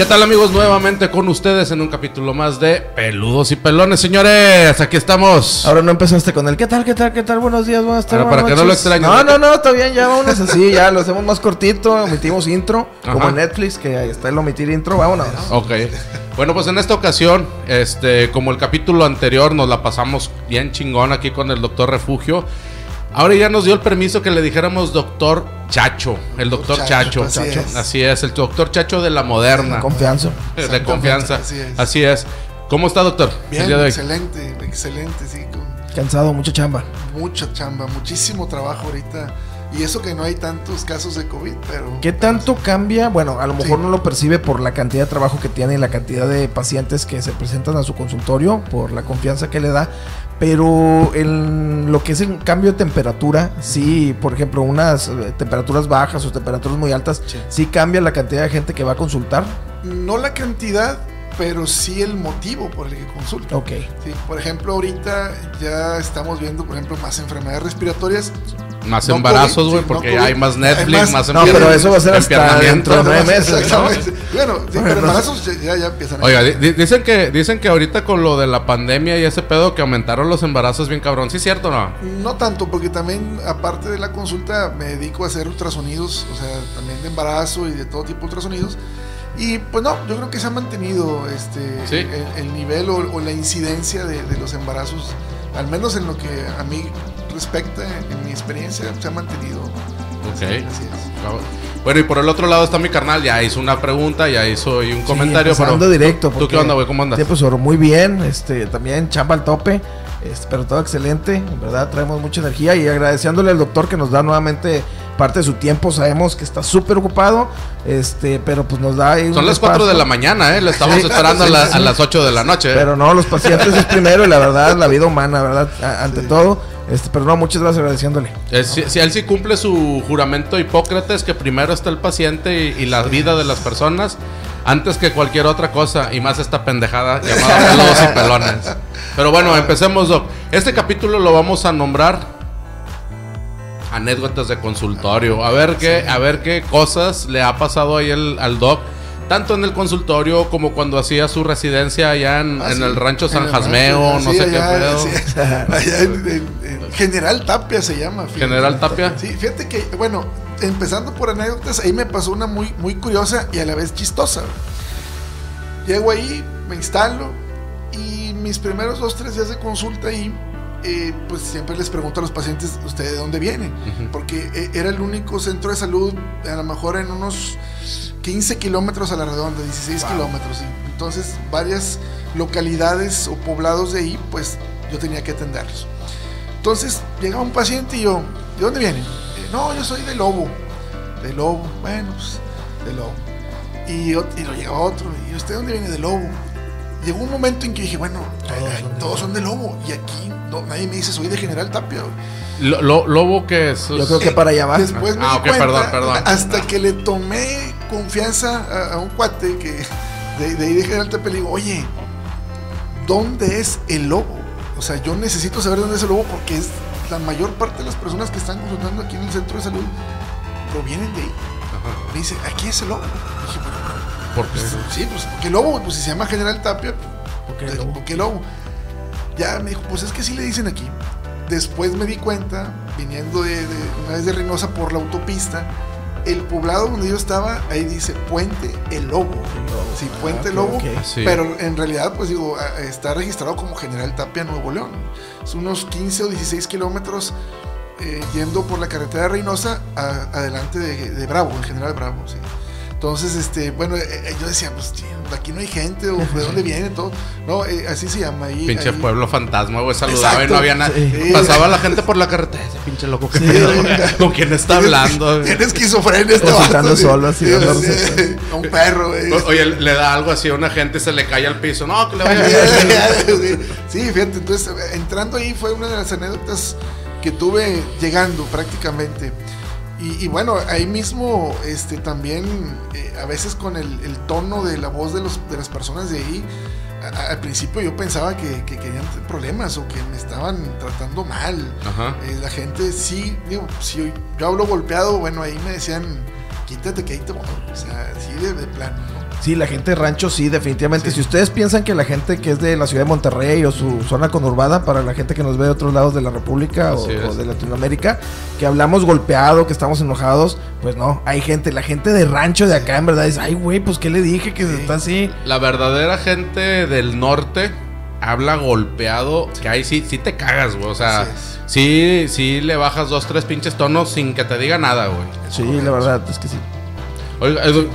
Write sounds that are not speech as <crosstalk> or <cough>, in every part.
¿Qué tal amigos? Nuevamente con ustedes en un capítulo más de Peludos y Pelones, señores. Aquí estamos. Ahora no empezaste con el ¿qué tal, qué tal, qué tal? Buenos días, buenas tardes. Para que no lo. No, no, no, está bien, ya vámonos así, ya lo hacemos más cortito, omitimos intro, como en Netflix, que ahí está el omitir intro, vámonos. Ok. Bueno, pues en esta ocasión, este, como el capítulo anterior, nos la pasamos bien chingón aquí con el doctor Refugio. Ahora ya nos dio el permiso que le dijéramos doctor Chacho, el doctor Chacho. Chacho, así es. Así es, el doctor Chacho de la moderna. Confianza. De confianza. así es. Así es. ¿Cómo está, doctor? Bien, de excelente, excelente, sí, con Cansado, mucha chamba. mucha chamba, muchísimo trabajo ahorita. Y eso que no hay tantos casos de COVID, pero... ¿Qué tanto cambia? Bueno, a lo mejor Sí. no lo percibe por la cantidad de trabajo que tiene y la cantidad de pacientes que se presentan a su consultorio, por la confianza que le da, pero en lo que es el cambio de temperatura, sí, por ejemplo, unas eh, temperaturas bajas o temperaturas muy altas, Sí. sí cambia la cantidad de gente que va a consultar. No la cantidad, pero sí el motivo por el que consulta. Ok. Sí, por ejemplo, ahorita ya estamos viendo, por ejemplo, más enfermedades respiratorias. Más No embarazos, güey, sí, porque no ya hay más Netflix, Hay más- más No, pero eso va a ser hasta dentro de nueve meses, ¿no? Exactamente. Bueno, sí, pero embarazos ya, ya, empiezan Oiga, di- dicen que dicen que ahorita con lo de la pandemia y ese pedo que aumentaron los embarazos bien cabrón. ¿Sí es cierto o no? No tanto, porque también, aparte de la consulta, me dedico a hacer ultrasonidos, o sea, también de embarazo y de todo tipo de ultrasonidos. Y pues no, yo creo que se ha mantenido este Sí. el, el nivel o, o la incidencia de, de los embarazos, al menos en lo que a mí respecta, en mi experiencia, se ha mantenido. Ok. Así es. Bueno, y por el otro lado está mi carnal, ya hizo una pregunta, ya hizo un comentario. Sí, empezando pero, directo. ¿Tú qué onda, güey? ¿Cómo andas? Sí, pues muy bien, este, también chamba al tope, este, pero todo excelente, en verdad traemos mucha energía y agradeciéndole al doctor que nos da nuevamente parte de su tiempo, sabemos que está súper ocupado, este, pero pues nos da Son las 4 de la mañana, ¿eh? Le estamos esperando a, la- a las 8 de la noche. ¿eh? Pero no, los pacientes es primero y la verdad, la vida humana, ¿verdad? Ante todo, este, pero no, muchas gracias agradeciéndole. Eh, si, si él sí cumple su juramento Hipócrates, que primero está el paciente y, y la vida de las personas, antes que cualquier otra cosa, y más esta pendejada llamada peludos y pelones. <laughs> Pero bueno, empecemos, Doc. Este capítulo lo vamos a nombrar anécdotas de consultorio. A ver qué, a ver qué cosas le ha pasado ahí el- al Doc. Tanto en el consultorio como cuando hacía su residencia allá en, Ah, en sí, el rancho San el Jasmeo, rancho, no sí, sé qué allá, sí, <laughs> allá en- en- en General Tapia se llama. fíjate. General Tapia. Sí, fíjate que, bueno, empezando por anécdotas, ahí me pasó una muy, muy curiosa y a la vez chistosa. Llego ahí, me instalo y mis primeros dos, tres días de consulta ahí, eh, pues siempre les pregunto a los pacientes, ¿usted de dónde viene? Ujú. Porque eh, era el único centro de salud, a lo mejor en unos 15 kilómetros a la redonda, 16 kilómetros. y Entonces, varias localidades o poblados de ahí, pues yo tenía que atenderlos. Entonces, llegaba un paciente y yo, ¿de dónde viene? "Eh, no, yo soy de Lobo. De Lobo, bueno, pues, de Lobo. Y, y lo llegaba otro, ¿y usted de dónde viene? De Lobo. Llegó un momento en que dije, bueno, Todos son de todos son de Lobo. Y aquí no, nadie me dice, soy de General Tapia. güey. Lo- lo- lobo que es. Yo creo que para allá va. Después me Ah, di ok, cuenta, perdón, perdón. hasta que le tomé confianza a, a un cuate que de, de ahí de General Tapia le digo, oye, ¿dónde es el lobo? O sea, yo necesito saber dónde es el lobo porque es la mayor parte de las personas que están consultando aquí en el centro de salud provienen de ahí. Ajá. Me dice, aquí es el lobo. Dije, "Bueno, Porque pues, sí, pues porque lobo, pues si se llama General Tapia, ¿Por qué ¿por lobo? ¿por qué lobo? Ya me dijo, pues es que sí le dicen aquí. Después me di cuenta, viniendo de, de- una vez de Reynosa por la autopista, el poblado donde yo estaba, ahí dice Puente El Lobo. Sí, Puente Ah, El Lobo. ok, ok. Sí. Pero en realidad, pues digo, está registrado como General Tapia, Nuevo León. Es unos 15 o 16 kilómetros eh, yendo por la carretera de Reynosa a- adelante de, de Bravo, en General Bravo, sí. Entonces, este, bueno, eh, eh, yo decía, pues, tío, aquí no hay gente, o de dónde viene todo. No, eh, así se llama ahí. Pinche ahí- pueblo fantasma, güey, saludaba y Exacto. no había nada. Sí. Pasaba la gente por la carretera, ese pinche loco que Sí. pedo. ¿Con quién está hablando? Tiene esquizofrenia este vato, solo, así, Sí. A un perro, güey. Oye, le da algo así a una gente, se le cae al piso. No, que le vaya. Sí, <laughs> fíjate, entonces entrando ahí fue una de las anécdotas que tuve llegando prácticamente. Y, y bueno, ahí mismo este, también eh, a veces con el, el tono de la voz de, los, de las personas de ahí, a- a- al principio yo pensaba que, que querían problemas o que me estaban tratando mal. Ajá. Eh, la gente sí, digo, si yo, hablo golpeado, bueno, ahí me decían, quítate que ahí te voy. O sea, sí, de, de plano, ¿no? Sí, la gente de rancho sí, definitivamente. Si ustedes piensan que la gente que es de la ciudad de Monterrey o su zona conurbada, para la gente que nos ve de otros lados de la República o, de Latinoamérica, que hablamos golpeado, que estamos enojados, pues no, hay gente, la gente de rancho de acá en verdad dice, ay güey, pues qué le dije que está así. La verdadera gente del norte habla golpeado, que ahí sí, sí te cagas, güey. O sea, sí, sí le bajas dos, tres pinches tonos sin que te diga nada, güey. Sí, la verdad es que sí. Oiga, eh, ¿vas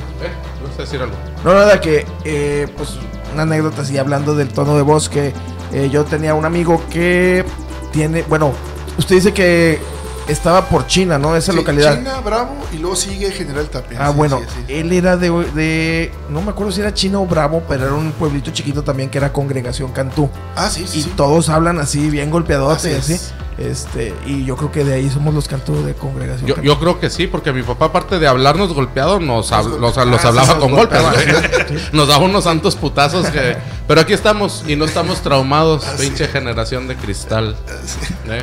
decir algo? No, nada, que, eh, pues, una anécdota así, hablando del tono de voz, que eh, yo tenía un amigo que tiene, bueno, usted dice que estaba por China, ¿no? Esa Sí, localidad. China, Bravo, y luego sigue General Tapia. Ah, Sí, bueno, sí, sí. él era de, de, no me acuerdo si era China o Bravo, pero era un pueblito chiquito también que era Congregación Cantú. Ah, sí, sí. Y sí. todos hablan así, bien golpeados Así y así. es. Este, y yo creo que de ahí somos los Cantú de Congregación Yo, Cantú. yo creo que sí, porque mi papá, aparte de hablarnos golpeado, nos, hab- los, Ah, los hablaba con golpes. güey. <laughs> Nos daba unos santos putazos que. Pero aquí estamos y no estamos traumados, pinche generación de cristal. ¿eh?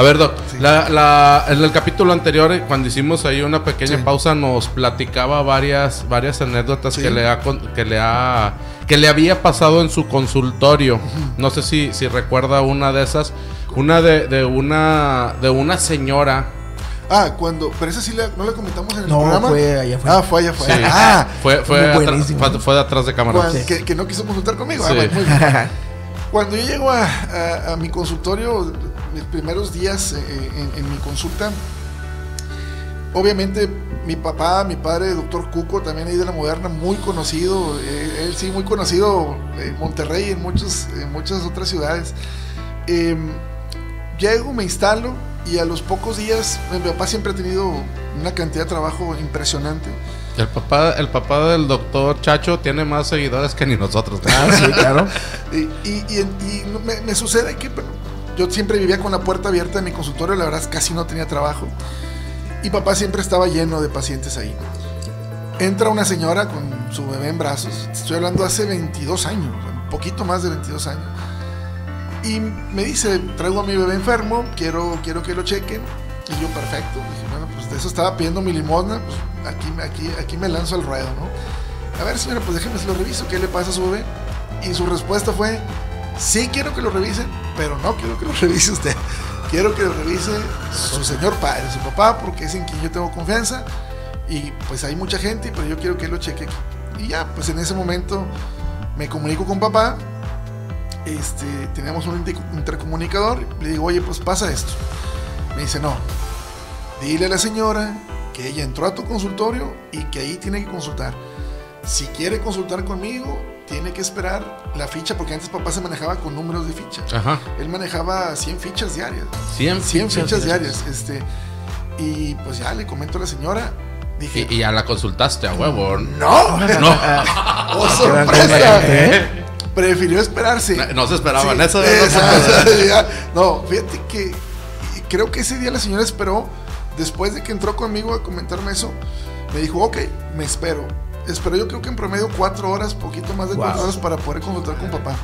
A ver, Doc, la- la- en el capítulo anterior, eh, cuando hicimos ahí una pequeña Sí. pausa, nos platicaba varias, varias anécdotas Sí. que le ha que le ha que le había pasado en su consultorio. No sé si, si recuerda una de esas. Una de, de una de una señora Ah, cuando. Pero esa sí la, no la comentamos en el No, programa. fue allá afuera. Ah, fue allá afuera. Sí. Ah, fue, fue, muy atra- buenísimo. fue- fue de atrás de cámara. cuan- Sí. que, que no quiso consultar conmigo. Sí. Ah, bueno, muy bien. <laughs> Cuando yo llego a, a- a mi consultorio, mis primeros días eh, en, en mi consulta, obviamente mi papá, mi padre, doctor Cuco, también ahí de la Moderna, muy conocido, eh, él sí, muy conocido en Monterrey y en, muchos, en muchas otras ciudades. Eh, llego, me instalo y a los pocos días, mi papá siempre ha tenido una cantidad de trabajo impresionante. El papá, el papá del doctor Chacho tiene más seguidores que ni nosotros. Ah, sí, claro. <laughs> Y, y- y- y me, me sucede que yo siempre vivía con la puerta abierta de mi consultorio, la verdad casi no tenía trabajo. Y papá siempre estaba lleno de pacientes ahí. Entra una señora con su bebé en brazos, estoy hablando hace 22 años, un poquito más de 22 años. Y me dice, traigo a mi bebé enfermo, quiero, quiero que lo chequen. Y yo, perfecto. Dije, bueno, pues de eso estaba pidiendo mi limosna, pues aquí, aquí, aquí me lanzo al ruedo, ¿no? A ver, señora, pues déjeme se lo reviso, ¿qué le pasa a su bebé? Y su respuesta fue, sí quiero que lo revisen, pero no quiero que lo revise usted. Quiero que lo revise su señor padre, su papá, porque es en quien yo tengo confianza. Y pues hay mucha gente, pero yo quiero que él lo cheque. Y ya, pues en ese momento me comunico con papá. Este, teníamos un inter- intercomunicador. Le digo, oye, pues pasa esto. Me dice, no. Dile a la señora que ella entró a tu consultorio y que ahí tiene que consultar. Si quiere consultar conmigo, tiene que esperar la ficha, porque antes papá se manejaba con números de ficha. Ajá. Él manejaba 100 fichas diarias. 100 100 fichas fichas diarias. Este, y pues ya le comento a la señora. Dije, Y, y ya la consultaste a huevo. ¡No! No, <laughs> ¡Oh, la sorpresa! gente, Prefirió esperarse. no se esperaban Sí, eso. <laughs> esa- ya. No, fíjate que creo que ese día la señora esperó, después de que entró conmigo a comentarme eso, me dijo, ok, me espero. Esperó yo creo que en promedio cuatro horas, poquito más de Wow. cuatro horas para poder consultar con papá.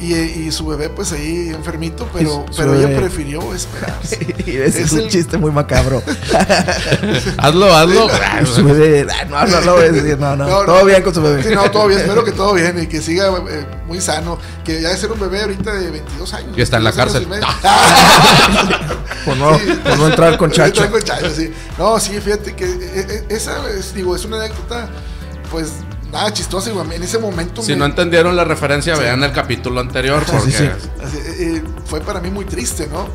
Y, y su bebé pues ahí enfermito, pero, su- su pero ella prefirió esperarse. <laughs> Y ese es, Es un el- chiste muy macabro. <laughs> hazlo, hazlo. Y su bebé, ah, no, no, no, voy a decir, no, no, No, todo no. bien con su bebé. Sí, no, todo bien, espero que todo bien y que siga eh, muy sano. Que ya de ser un bebé ahorita de 22 años. Y está en la 22 años cárcel. <laughs> Por no, Sí. por no entrar con Chacho. Entrar con Chacho, sí. No, sí, fíjate que eh, eh, esa es, digo, es una anécdota, pues nada chistosa. digo, En ese momento Si me- no entendieron la referencia, vean el capítulo anterior. Sí, Porque sí, sí. así, eh, eh, fue para mí muy triste, ¿no?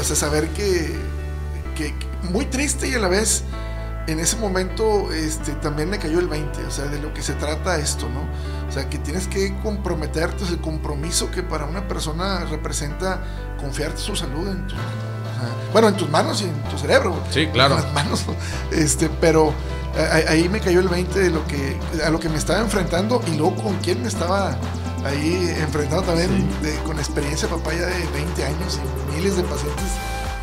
O sea, saber que, que- muy triste y a la vez en ese momento este, también me cayó el 20, o sea, de lo que se trata esto, ¿no? O sea, que tienes que comprometerte, es el compromiso que para una persona representa confiarte su salud en sea, bueno, en tus manos y en tu cerebro. Sí, claro. En las manos. <laughs> Este, pero ahí me cayó el 20 de lo que a lo que me estaba enfrentando y luego con quién me estaba ahí enfrentando también de- con experiencia papá ya de 20 años y miles de pacientes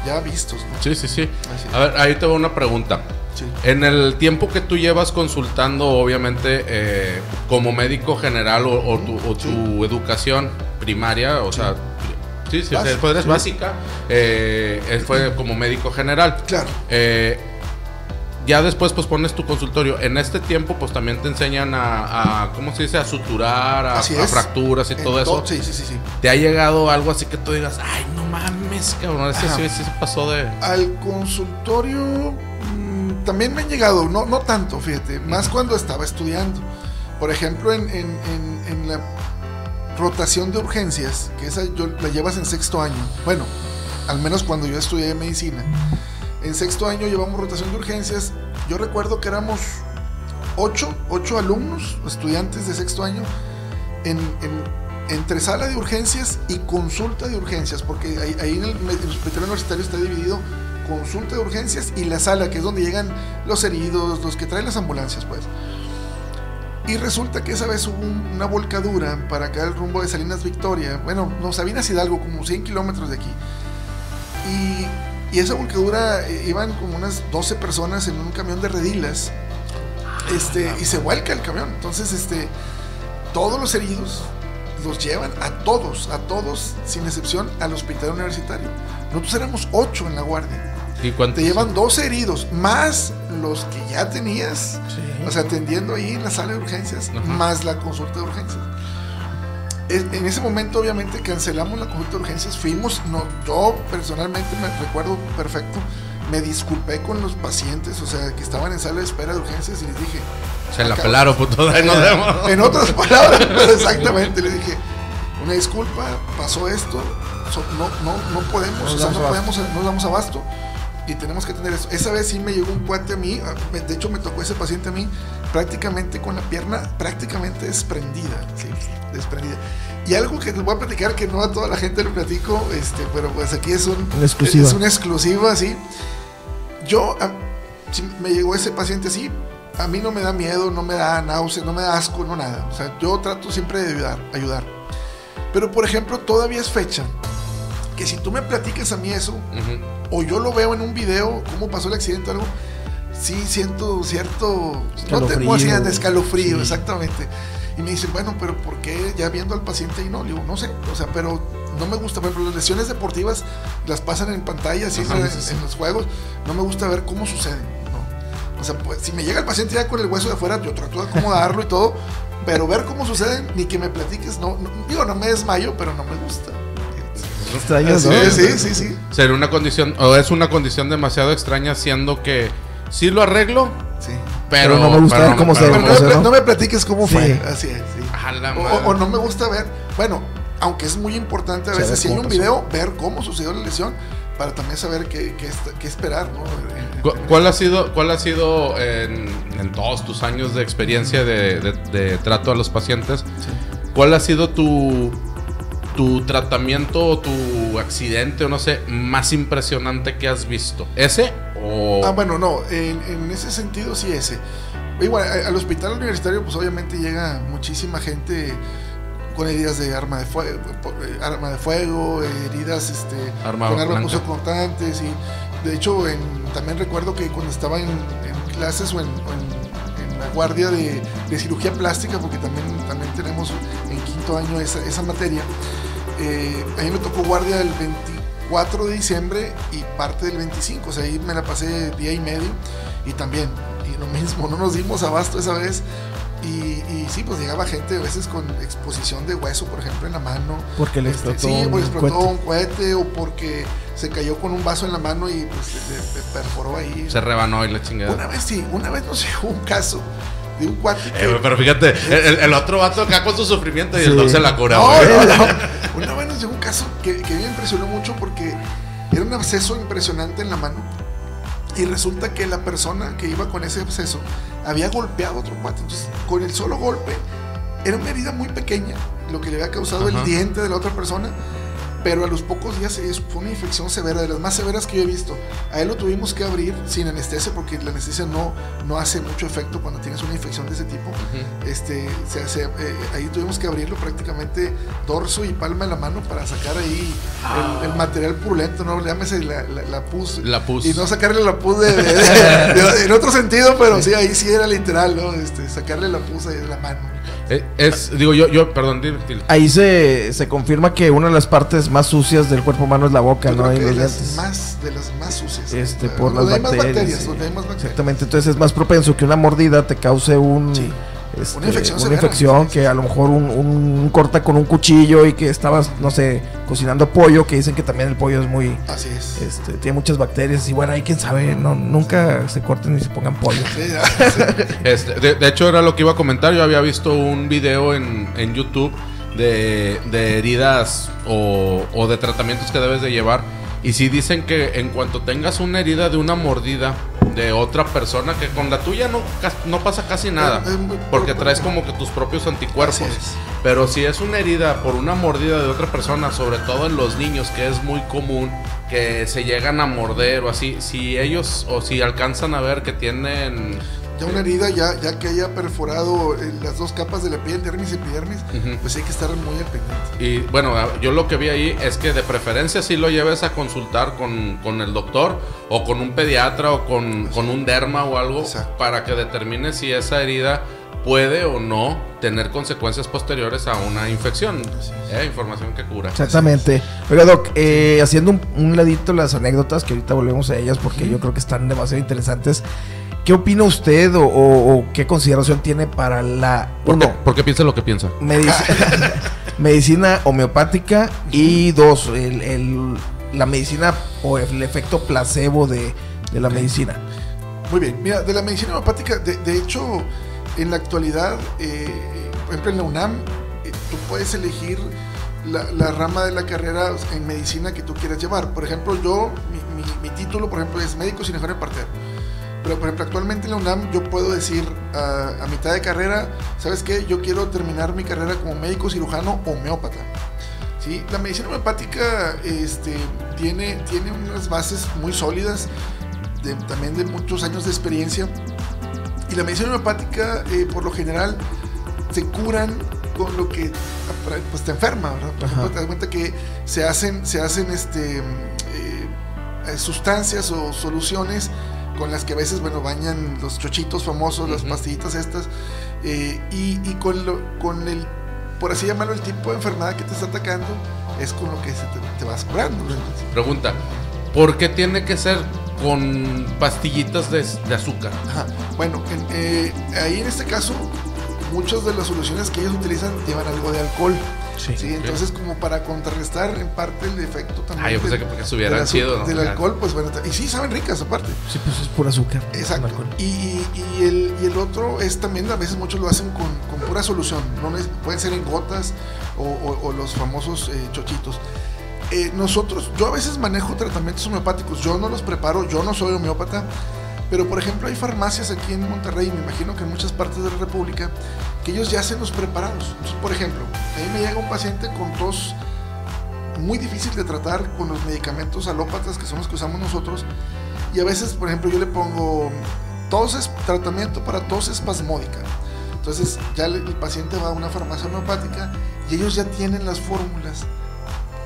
ya vistos, ¿no? Sí, sí, sí. A ver, ahí te va una pregunta. Sí. En el tiempo que tú llevas consultando, obviamente, eh, como médico general o, o tu, o tu educación primaria, o sea, sí, sí, Básica, después eres básica, eh, fue como médico general. Claro. Eh, ya después pues pones tu consultorio. En este tiempo pues también te enseñan a, a ¿cómo se dice? A suturar, a, a fracturas y En todo eso. Sí, sí, sí, sí. ¿Te ha llegado algo así que tú digas, ay, no mames, cabrón, ese sí, sí se pasó de... Al consultorio mm, también me han llegado, no, no tanto, fíjate, más cuando estaba estudiando. Por ejemplo, en, en- en- en la rotación de urgencias, que esa yo la llevas en sexto año. Bueno, al menos cuando yo estudié medicina. En sexto año llevamos rotación de urgencias. Yo recuerdo que éramos ocho, ocho alumnos, estudiantes de sexto año, en, en- entre sala de urgencias y consulta de urgencias, porque ahí, en el, hospital universitario está dividido consulta de urgencias y la sala, que es donde llegan los heridos, los que traen las ambulancias, pues. Y resulta que esa vez hubo un- una volcadura para acá el rumbo de Salinas Victoria, bueno, no, Sabinas Hidalgo, como 100 kilómetros de aquí. Y, y esa volcadura eh, iban como unas 12 personas en un camión de redilas. Este, y se vuelca el camión. Entonces, este, todos los heridos los llevan a todos, a todos, sin excepción, al hospital universitario. Nosotros éramos 8 en la guardia. ¿Y? Te llevan 12 heridos, más los que ya tenías, Sí. o sea, atendiendo ahí en la sala de urgencias, Ajá. más la consulta de urgencias. En ese momento, obviamente, cancelamos la consulta de urgencias. Fuimos, no, yo personalmente me recuerdo perfecto. Me disculpé con los pacientes, o sea, que estaban en sala de espera de urgencias y les dije. Se la "Acá- pelaron, puto, en otras <laughs> palabras, pero exactamente, le dije, una disculpa, pasó esto, so- no, no, no podemos, Nos o sea, damos no abasto. podemos, no damos abasto y tenemos que tener eso. Esa vez sí me llegó un cuate a mí, a- me- de hecho me tocó ese paciente a mí prácticamente con la pierna prácticamente desprendida, sí, desprendida. Y algo que les voy a platicar que no a toda la gente lo platico, este, pero pues aquí es un Una exclusiva. es una exclusiva, sí. Yo, a- si me llegó ese paciente así, a mí no me da miedo, no me da náusea, no me da asco, no nada. O sea, yo trato siempre de ayudar, ayudar. Pero, por ejemplo, todavía es fecha que si tú me platicas a mí eso, Ujú. O yo lo veo en un video, cómo pasó el accidente o algo, sí siento cierto, no te Escalofrío. puedo decir de escalofrío, Sí. exactamente. Y me dicen, bueno, pero ¿por qué ya viendo al paciente y no? Le digo, no sé, o sea, pero no me gusta, por ejemplo, las lesiones deportivas las pasan en pantalla, así Ajá, en, sí, sí. en los juegos, no me gusta ver cómo suceden, ¿no? O sea, pues, si me llega el paciente ya con el hueso de afuera, yo trato de acomodarlo y todo, pero ver cómo suceden, ni que me platiques, no, no- digo, no me desmayo, pero no me gusta. Extrañas, Sí, ¿no? sí, sí, sí. Sería una condición, o es una condición demasiado extraña, siendo que sí lo arreglo, sí. pero, Pero no me gusta ver cómo se no, ¿no? no me platiques cómo Sí. fue. Así es, sí. A la O, madre. o no me gusta ver, bueno, aunque es muy importante a veces si hay un pasó. video, ver cómo sucedió la lesión para también saber qué, qué, esperar, ¿no? En- en- ¿Cu- ¿Cuál ha sido, cuál ha sido en, en todos tus años de experiencia de, de- de trato a los pacientes? ¿Cuál ha sido tu, tu tratamiento o tu accidente o no sé más impresionante que has visto? ¿Ese o Ah, bueno, no, en, en ese sentido sí ese. Igual, a- al hospital universitario pues obviamente llega muchísima gente con heridas de arma de fuego, arma de fuego heridas este, Arma con armas cortantes y de hecho en- también recuerdo que cuando estaba en, en clases o en, en- en la guardia de, de cirugía plástica, porque también, también tenemos en quinto año esa, esa materia, eh, a mí me tocó guardia el 24 de diciembre y parte del 25, o sea, ahí me la pasé día y medio y también, y lo mismo, no nos dimos abasto esa vez. Y, y sí, pues llegaba gente a veces con exposición de hueso, por ejemplo, en la mano. Porque le Este, explotó sí, un o explotó cohete. un cohete o porque se cayó con un vaso en la mano y pues le, le perforó ahí. se rebanó y la chingada? Una vez sí, una vez nos <laughs> llegó un caso de un cuate que... Eh, pero fíjate, el, el- el otro vato acá con su sufrimiento y el Sí. doc se la cura, No, no, no. <laughs> Una vez nos llegó un caso que, que me impresionó mucho porque era un absceso impresionante en la mano. Y resulta que la persona que iba con ese absceso había golpeado a otro cuate. Entonces, con el solo golpe, era una herida muy pequeña, lo que le había causado Ajá. el diente de la otra persona. Pero a los pocos días fue una infección severa, de las más severas que yo he visto. A él lo tuvimos que abrir sin anestesia porque la anestesia no, no hace mucho efecto cuando tienes una infección de ese tipo. Este, se hace, eh, ahí tuvimos que abrirlo prácticamente dorso y palma de la mano para sacar ahí el, el material purulento, ¿no? Llámese la, la, la pus. La pus. Y no sacarle la pus de, de- de- <laughs> de- en otro sentido, pero sí, ahí sí era literal, ¿no? Este, sacarle la pus ahí de la mano. Eh, Es, digo, yo, yo, perdón. Ahí se, se confirma que una de las partes más sucias del cuerpo humano es la boca, Yo ¿no? creo que de las más, de las más sucias. este, por las Donde hay más bacterias. sí. más bacterias. Exactamente, entonces es más propenso que una mordida te cause un, Sí. Este, Una infección una severa, infección, sí, que a lo mejor un, un corta con un cuchillo y que estabas, no sé, cocinando pollo, que dicen que también el pollo es muy, Así es. este, tiene muchas bacterias y bueno, ahí quién sabe, no, nunca se corten ni se pongan pollo. <laughs> Sí. Este, de, de hecho, era lo que iba a comentar. Yo había visto un video en, en YouTube de, de heridas o, o de tratamientos que debes de llevar. Y sí dicen que en cuanto tengas una herida de una mordida de otra persona, que con la tuya no, no pasa casi nada. Porque traes como que tus propios anticuerpos. Pero si es una herida por una mordida de otra persona, sobre todo en los niños, que es muy común que se llegan a morder o así, si ellos o si alcanzan a ver que tienen Ya una herida, ya, ya que haya perforado eh, las dos capas de la piel, dermis y epidermis, pues hay que estar muy al pendiente. Y bueno, yo lo que vi ahí es que de preferencia sí lo lleves a consultar con, con el doctor o con un pediatra o con, con un derma o algo Exacto. para que determine si esa herida puede o no tener consecuencias posteriores a una infección. Eh, información que cura. Exactamente. Oiga, Doc, eh, haciendo un, un ladito las anécdotas, que ahorita volvemos a ellas porque yo creo que están demasiado interesantes. ¿Qué opina usted o, o- o qué consideración tiene para la ¿Por qué, uno, por qué piensa lo que piensa? medici- <laughs> medicina homeopática y dos, el- el- la medicina o el efecto placebo de, de la medicina? Muy bien, mira, de la medicina homeopática, de, de hecho, en la actualidad, eh, por ejemplo en la UNAM, eh, tú puedes elegir la, la rama de la carrera en medicina que tú quieras llevar. Por ejemplo, yo, mi, mi- mi título, por ejemplo, es médico cirujano partero. Pero, por ejemplo, actualmente en la UNAM yo puedo decir a, a mitad de carrera, ¿sabes qué? Yo quiero terminar mi carrera como médico cirujano homeópata. ¿sí? La medicina homeopática este, tiene, tiene unas bases muy sólidas, de- también de muchos años de experiencia. Y la medicina homeopática, eh, por lo general, se curan con lo que pues, te enferma, ¿verdad? Por ejemplo, te das cuenta que se hacen, se hacen este, eh, sustancias o soluciones con las que a veces, bueno, bañan los chochitos famosos, las Ujú. pastillitas estas, eh, y, y con, lo- con el, por así llamarlo, el tipo de enfermedad que te está atacando, es con lo que se te, te vas curando. Pregunta, ¿por qué tiene que ser con pastillitas de, de azúcar? Ajá. Bueno, en- eh, ahí en este caso, muchas de las soluciones que ellos utilizan llevan algo de alcohol. Sí. Sí, entonces como para contrarrestar en parte el efecto también. Ah, yo pensé del- que porque del chido, ¿no? Del alcohol, pues bueno, y sí saben ricas aparte. Sí, pues es pura azúcar. Exacto. Y, y- el, y el otro es también, a veces muchos lo hacen con, con pura solución. No neces- pueden ser en gotas o, o- o los famosos eh, chochitos. Eh, nosotros, yo a veces manejo tratamientos homeopáticos. Yo no los preparo, yo no soy homeópata. Pero por ejemplo hay farmacias aquí en Monterrey, me imagino que en muchas partes de la República, que ellos ya hacen los preparados. Por ejemplo, a mí me llega un paciente con tos muy difícil de tratar con los medicamentos alópatas que son los que usamos nosotros. Y a veces, por ejemplo, yo le pongo tos, tratamiento para tos espasmódica. Entonces ya el paciente va a una farmacia homeopática y ellos ya tienen las fórmulas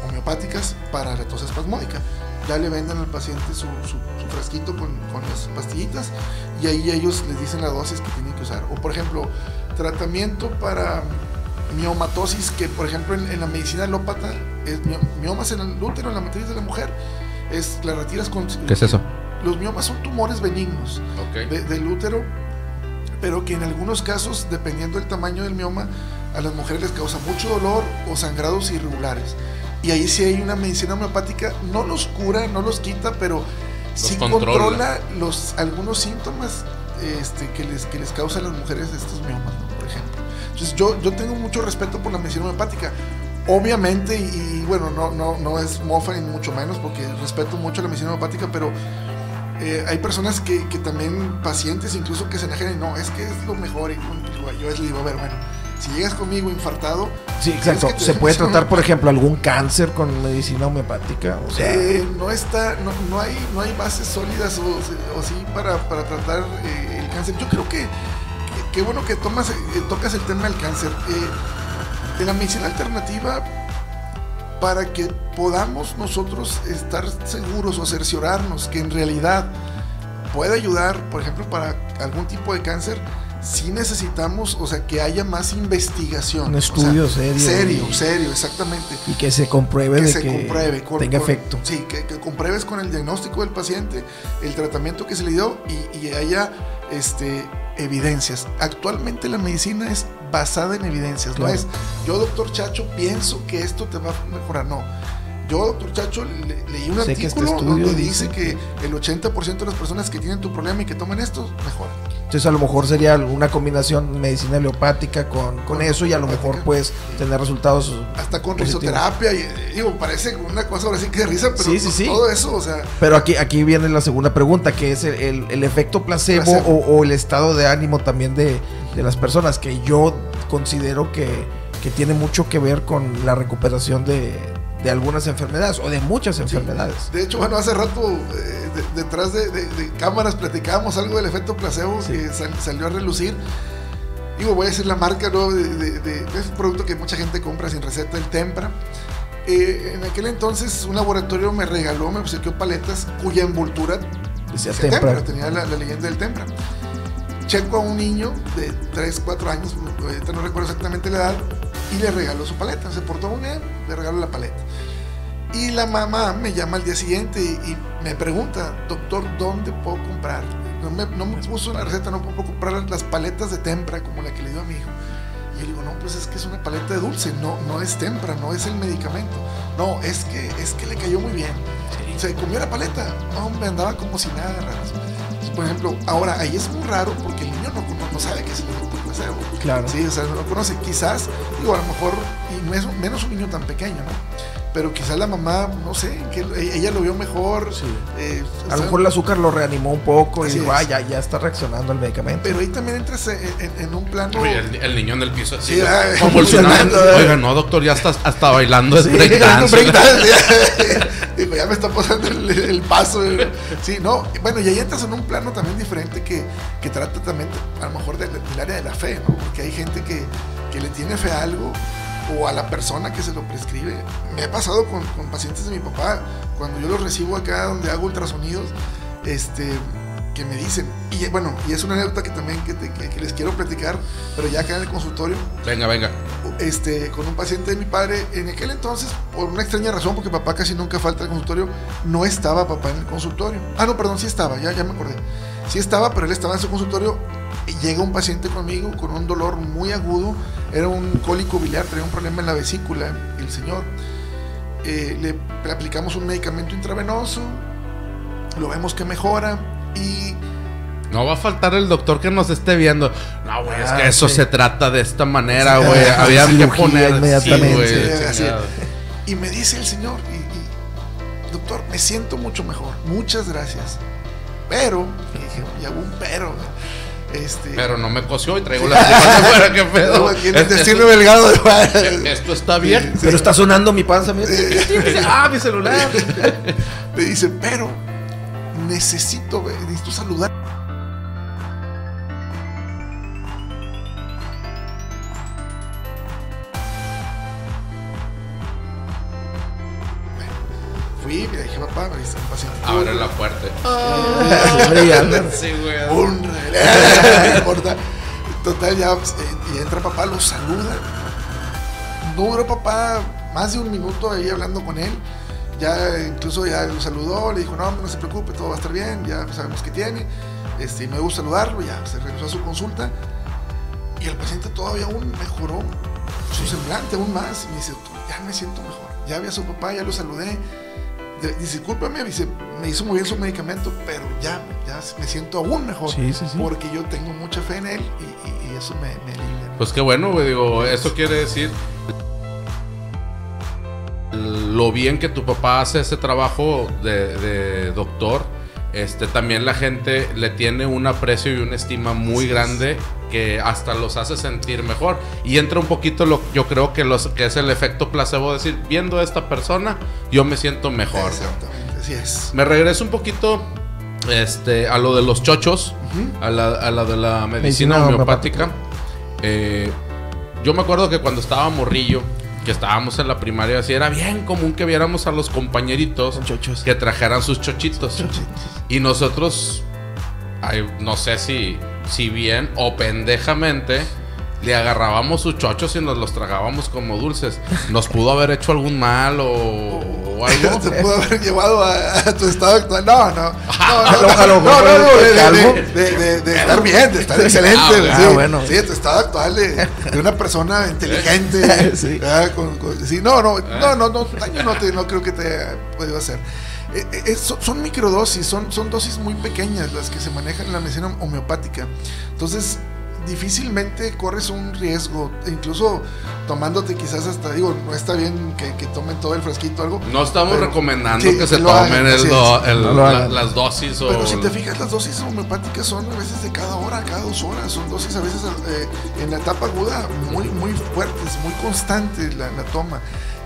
homeopáticas para la tos espasmódica. Ya le venden al paciente su- su frasquito con, con las pastillitas y ahí ellos les dicen la dosis que tienen que usar. O por ejemplo, tratamiento para miomatosis, que por ejemplo en, en la medicina alópata es mio- miomas en el útero, en la matriz de la mujer, es la retiras con... ¿Qué es eso? Los miomas son tumores benignos Ok. de- del útero, pero que en algunos casos, dependiendo del tamaño del mioma, a las mujeres les causa mucho dolor o sangrados irregulares. Y ahí sí hay una medicina homeopática, no los cura, no los quita, pero sí controla. controla, los, algunos síntomas este, que, les, que les causan a las mujeres estos miomas, ¿no? por ejemplo. Entonces yo, yo tengo mucho respeto por la medicina homeopática. Obviamente, y, y bueno, no, no, no es mofa ni mucho menos, porque respeto mucho la medicina homeopática, pero eh, hay personas que, que también, pacientes incluso, que se enajenan y no, es que es lo mejor. Y yo les digo, a ver, bueno, si llegas conmigo infartado, Sí, exacto. ¿Se puede tratar, por ejemplo, algún cáncer con medicina homeopática? O sea, eh, no está, no, no hay, no hay bases sólidas o, o sí para, para tratar eh, el cáncer. Yo creo que, qué bueno que tomas, eh, tocas el tema del cáncer. En la medicina alternativa, para que podamos nosotros estar seguros o cerciorarnos que en realidad puede ayudar, por ejemplo, para algún tipo de cáncer, sí necesitamos, o sea, que haya más investigación. Un estudio O sea, serio. Serio, Y- serio, exactamente. Y que se compruebe Que de se que compruebe. con- tenga con- efecto. Sí, que, que compruebes con el diagnóstico del paciente, el tratamiento que se le dio y, y haya este, evidencias. Actualmente la medicina es basada en evidencias, Claro. no es yo, doctor Chacho, pienso que esto te va a mejorar, no. Yo, doctor Chacho, le- leí un Sé que este artículo donde dice dice que el 80% de las personas que tienen tu problema y que toman esto, mejoran. Entonces a lo mejor sería una combinación medicina homeopática con, con Con eso y a lo mejor puedes tener resultados. Hasta con Positivos. risoterapia, y, digo, parece una cosa ahora sí que de risa, pero Sí, sí, sí. todo eso, o sea, Pero aquí, aquí viene la segunda pregunta, que es el, el- el efecto placebo, Placebo. O, o el estado de ánimo también de, de las personas, que yo considero que, que tiene mucho que ver con la recuperación de, de algunas enfermedades o de muchas enfermedades. De hecho, bueno, hace rato eh, de- detrás de, de- de cámaras platicábamos algo del efecto placebo Sí. que sal- salió a relucir. Digo, voy a decir la marca, ¿no? De, es un producto que mucha gente compra sin receta, el Tempra. Eh, en aquel entonces un laboratorio me regaló, me obsequió paletas cuya envoltura Decía Tempra. Tempra, tenía la, la leyenda del Tempra. Checo a un niño de 3, 4 años, ahorita no recuerdo exactamente la edad, y le regaló su paleta. Se portó muy bien, le regaló la paleta. Y la mamá me llama al día siguiente y, y me pregunta, doctor, ¿dónde puedo comprar? No me, no me puso la receta, no puedo comprar las paletas de tempra como la que le dio a mi hijo. Y yo digo, no, pues es que es una paleta de dulce, no, no es tempra, no es el medicamento. No, es que, es que le cayó muy bien. Se comió la paleta. Hombre, andaba como si nada. Entonces, Por ejemplo, ahora ahí es muy raro porque el niño no, no, sabe qué es el Claro. Sí, o sea, no lo conoce. Quizás, digo, a lo mejor, y menos un niño tan pequeño, ¿no? Pero quizás la mamá, no sé, que ella lo vio mejor. Sí. eh, A lo sea, mejor el azúcar lo reanimó un poco y dijo, es. ah, ya, ya está reaccionando al medicamento. Pero ahí también entras en, en- en un plano. Oye, el, el niño en el piso así, Sí, ay, convulsionando. convulsionando, Oiga, no, doctor, ya está hasta bailando. es Sí, breakdance. <laughs> Digo, ya me está pasando el, el paso. eh. Sí, no. Bueno, y ahí entras en un plano también diferente que, que trata también, a lo mejor, del, del área de la fe, ¿no? Porque hay gente que, que le tiene fe a algo o a la persona que se lo prescribe. Me ha pasado con, con pacientes de mi papá, cuando yo los recibo acá donde hago ultrasonidos, este que me dicen, y bueno, y es una anécdota que también que, te- que- que les quiero platicar, pero ya acá en el consultorio, Venga, venga. este, con un paciente de mi padre. En aquel entonces, por una extraña razón, porque papá casi nunca falta al consultorio, no estaba papá en el consultorio. Ah, no, perdón, sí estaba, ya, ya me acordé. Sí estaba, pero él estaba en su consultorio. Llega un paciente conmigo con un dolor muy agudo. Era un cólico biliar, tenía un problema en la vesícula, el señor. Eh, le, le aplicamos un medicamento intravenoso, lo vemos que mejora y No va a faltar el doctor que nos esté viendo. No, güey, es Ah, que eso sí. se trata de esta manera, Sí, güey. ah, Había que poner inmediatamente. Sí, Sí, así. Y me dice el señor, y, y, doctor, me siento mucho mejor, muchas gracias. Pero, y dije, y hago un pero. Este, Pero no me coció y traigo <laughs> la afuera, qué pedo. intestino esto, delgado. de- esto está bien. Sí. Pero está sonando mi panza. mira. ah, mi celular. <laughs> me dice, pero necesito, ver- necesito saludar. Fui, le dije, papá, me dice un paciente. Abre la puerta. Brillando. <laughs> Sí, güey. Un <laughs> no importa. Total, ya, eh, y entra papá, lo saluda. No duró papá más de un minuto ahí hablando con él. Ya incluso ya lo saludó, le dijo, no, no se preocupe, todo va a estar bien, ya sabemos qué tiene. Este, y me gusta saludarlo, ya se regresó a su consulta. Y el paciente todavía aún mejoró su semblante aún más. Y me dice, "Doctor, ya me siento mejor. Ya vi a su papá, ya lo saludé. Discúlpame, dice, me hizo muy bien su medicamento, pero ya, ya me siento aún mejor. Sí, sí, sí. Porque yo tengo mucha fe en él y, y- y eso me, me alivia. Pues qué bueno, güey. Digo, eso quiere decir lo bien que tu papá hace ese trabajo de, de doctor. Este, también la gente le tiene un aprecio y una estima muy grande que hasta los hace sentir mejor. Y entra un poquito lo yo creo que, los, que es el efecto placebo, decir, viendo a esta persona, yo me siento mejor. Exactamente, así es. Me regreso un poquito este, a lo de los chochos, a, la, a la de la medicina, Medicina homeopática. Eh, yo me acuerdo que cuando estaba morrillo, que estábamos en la primaria, así era bien común que viéramos a los compañeritos chochos. que trajeran sus chochitos. Y nosotros, ay, no sé si si bien o pendejamente le agarrábamos sus chochos y nos los tragábamos como dulces, nos pudo haber hecho algún mal o, o algo. <laughs> Te pudo haber llevado a, a tu estado actual. No, no. No, <laughs> no, no, no, no, de de, de- de- estar bien, de estar <laughs> excelente. Ah, sí, ah, bueno. Sí, tu estado actual de, una persona inteligente. Sí. ah, con- con- sí, no, no, no, no, no, daño no, te, no creo que te haya podido hacer. Eh, eh, son, son microdosis, son, son dosis muy pequeñas las que se manejan en la medicina homeopática. Entonces, difícilmente corres un riesgo, incluso tomándote quizás hasta, digo, no está bien que, que tomen todo el fresquito o algo. No estamos pero- recomendando sí, que se tomen hagan, el así do- el- No la- las dosis o... Pero si te fijas, las dosis homeopáticas son a veces de cada hora, cada dos horas. Son dosis a veces eh, en la etapa aguda muy, muy fuertes, muy constantes la, la toma.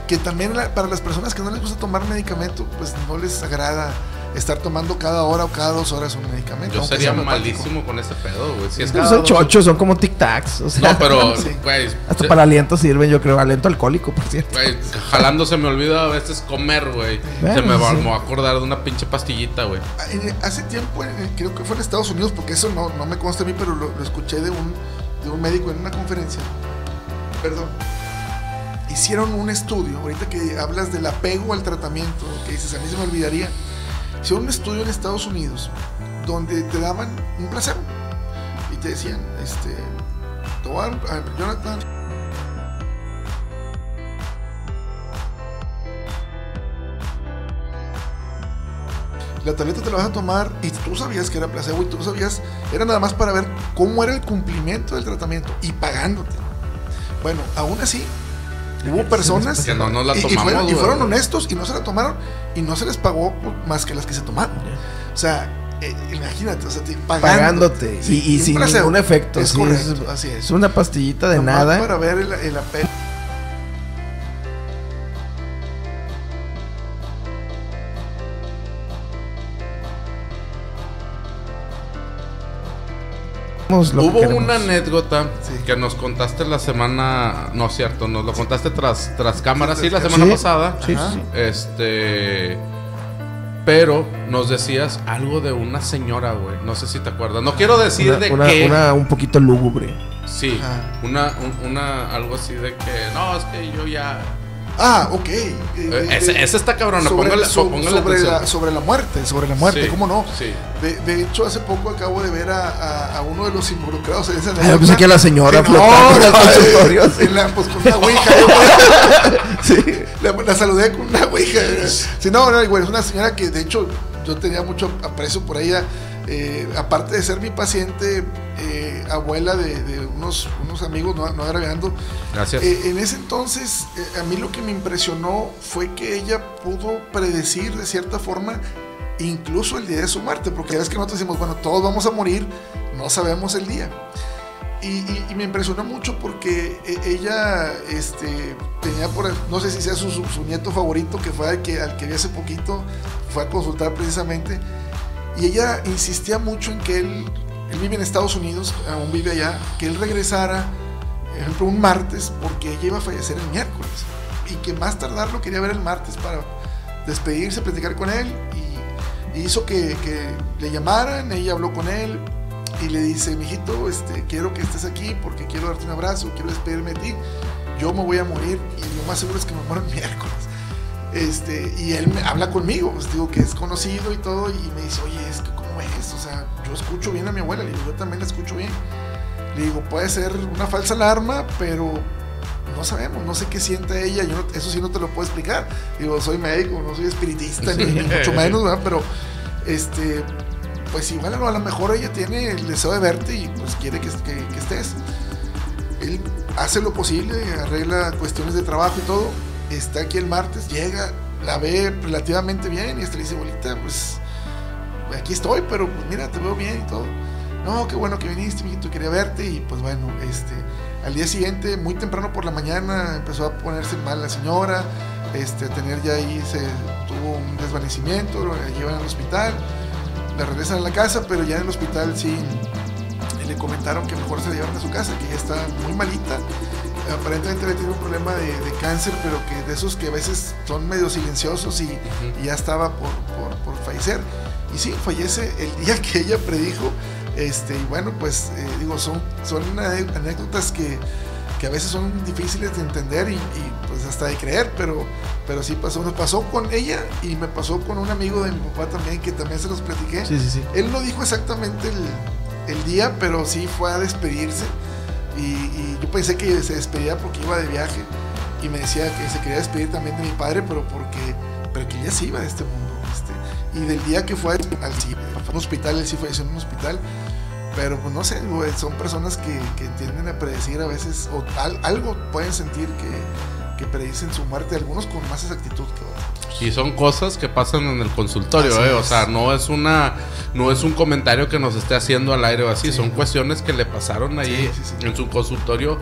Que también la- para las personas que no les gusta tomar medicamento, pues no les agrada estar tomando cada hora o cada dos horas un medicamento. Yo sería malísimo con ese pedo, güey. Si es No son chochos, son como tic tacs. O sea, No, pero, <laughs> Sí. güey, hasta yo- para aliento sirven, yo creo. Aliento alcohólico, por cierto. güey, jalando se me olvida a veces comer, güey. Bueno, se me va, sí. me va a acordar de una pinche pastillita, güey. En- Hace tiempo, en- creo que fue en Estados Unidos, porque eso no, no me consta a mí, pero lo, lo escuché de un, de un médico en una conferencia. Perdón. Hicieron un estudio, ahorita que hablas del apego al tratamiento, que dices, a mí se me olvidaría. Hicieron un estudio en Estados Unidos donde te daban un placebo y te decían, este, te voy a dar Jonathan, La tableta te la vas a tomar y tú sabías que era placebo y tú sabías, era nada más para ver cómo era el cumplimiento del tratamiento y pagándote. Bueno, aún así, hubo personas Que no nos la y, tomamos, fueron, y fueron honestos y no se la tomaron y no se les pagó más que las que se tomaron. O sea, eh, imagínate, o sea, te- pagándote. Pagándote. Sí, y sin ningún efecto. Es sí, correcto, es, así es. es una pastillita de Nomás nada. Para ver el, el apego. Hacemos lo que Hubo queremos. una anécdota Sí. que nos contaste la semana, no es cierto, nos lo contaste tras, tras cámaras, sí, la semana pasada. Sí, sí, sí. Este. Pero nos decías algo de una señora, güey. No sé si te acuerdas. No quiero decir Una, de una- qué. una un poquito lúgubre. Sí, Ajá. una, un- una, algo así de que. No, es que yo ya. Ah, ok. Eh, Eh, de- ese, de- ese está cabrona, sobre, póngale, so- póngale sobre la, sobre la muerte, sobre la muerte, Sí, ¿cómo no? Sí. De, de hecho, hace poco acabo de ver a, a- a uno de los involucrados en esa Ah, yo pensé que a la señora Sí, no, flotando en el no, consultorio, eh, sí. en la- pues con una ouija. Sí. la, la saludé con una ouija. Sí, no, no, güey, es una señora que de hecho yo tenía mucho aprecio por ella. Eh, aparte de ser mi paciente, eh, abuela de, de unos, unos amigos, no, no agregando. Gracias. Eh, en ese entonces, a mí lo que me impresionó fue que ella pudo predecir de cierta forma incluso el día de su muerte, porque ya ves que nosotros decimos, bueno, todos vamos a morir, no sabemos el día. Y, y- y me impresionó mucho porque ella este, tenía por, no sé si sea su, su- su nieto favorito, que fue al que, al que vi hace poquito, fue a consultar precisamente, y ella insistía mucho en que él, él vive en Estados Unidos, aún vive allá, que él regresara, por ejemplo, un martes, porque ella iba a fallecer el miércoles, y que más tardar lo quería ver el martes para despedirse, platicar con él, y, hizo que, que le llamaran, ella habló con él, y le dice, mijito, este, quiero que estés aquí porque quiero darte un abrazo, quiero despedirme de ti. Yo me voy a morir y lo más seguro es que me muero el miércoles. Este, y él me habla conmigo, pues digo que es conocido y todo, y me dice, oye, es que cómo es, o sea, yo escucho bien a mi abuela, le digo, yo también la escucho bien. Le digo, puede ser una falsa alarma, pero no sabemos, no sé qué siente ella, yo no- eso sí no te lo puedo explicar. Digo, soy médico, no soy espiritista, ni, ni mucho menos, ¿verdad? Pero, este, pues igual a lo, a lo mejor ella tiene el deseo de verte y pues quiere que, que- que estés. Él hace lo posible, arregla cuestiones de trabajo y todo, está aquí el martes, llega, la ve relativamente bien y hasta dice, bolita, pues aquí estoy, pero pues mira, te veo bien y todo. No, qué bueno que viniste, mijito, quería verte y pues bueno, este, al día siguiente, muy temprano por la mañana, empezó a ponerse mal la señora, este, a tener ya ahí, se tuvo un desvanecimiento, lo llevan al hospital, la regresan a la casa, pero ya en el hospital sí le comentaron que mejor se la llevaron a su casa, que ya está muy malita. Aparentemente le tiene un problema de, de cáncer, pero que de esos que a veces son medio silenciosos y, y ya estaba por, por- por fallecer. Y sí, fallece el día que ella predijo, Este, y bueno, pues eh, digo, son, son anécdotas que, que a veces son difíciles de entender y, y, pues hasta de creer, pero, pero sí pasó. Nos pasó con ella y me pasó con un amigo de mi papá también, que también se los platiqué. Sí, sí, sí. Él no dijo exactamente el, el día, pero sí fue a despedirse. Y, yo pensé que se despedía porque iba de viaje. Y me decía que se quería despedir también de mi padre, pero porque pero que ya se iba de este mundo. Este, y del día que fue al, fue un hospital, él sí falleció en un hospital. Pero pues no sé, son personas que, que tienden a predecir a veces, o tal, algo pueden sentir que, que predicen su muerte, algunos con más exactitud que otros. Y son cosas que pasan en el consultorio, ¿eh? O sea, no es una no es un comentario que nos esté haciendo al aire o así, Sí. son cuestiones que le pasaron ahí Sí, sí, sí. en su consultorio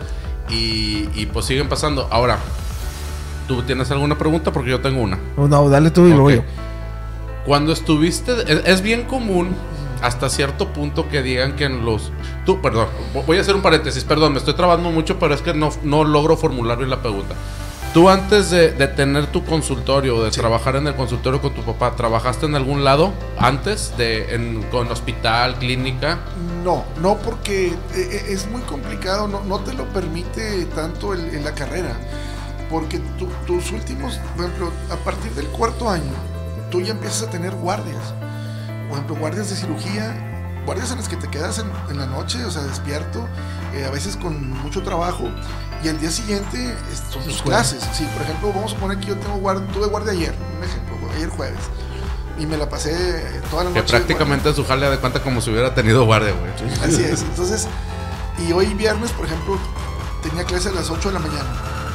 y, y pues siguen pasando. Ahora, ¿tú tienes alguna pregunta? Porque yo tengo una. No, no, dale tú y luego Ok. yo. Cuando estuviste, es, es bien común hasta cierto punto que digan que en los... Tú, perdón, vo- voy a hacer un paréntesis, perdón, me estoy trabando mucho, pero es que no, no logro formular bien la pregunta. Tú antes de, de tener tu consultorio, de Sí. trabajar en el consultorio con tu papá, ¿trabajaste en algún lado antes de en, con hospital, clínica? No, no porque eh, eh, es muy complicado, no, no te lo permite tanto el- en la carrera. Porque tu- tus últimos, por ejemplo, a partir del cuarto año, tú ya empiezas a tener guardias. Por ejemplo, guardias de cirugía, guardias en las que te quedas en, en la noche, o sea, despierto, eh, a veces con mucho trabajo, y al día siguiente son tus Escuela. clases. Sí, por ejemplo, vamos a poner que yo tengo guardia, tuve guardia ayer, un ejemplo, ayer jueves, y me la pasé eh, toda la Que noche. prácticamente su jale de cuenta como si hubiera tenido guardia, güey. Así es. Entonces, y hoy viernes, por ejemplo, tenía clase a las 8 de la mañana.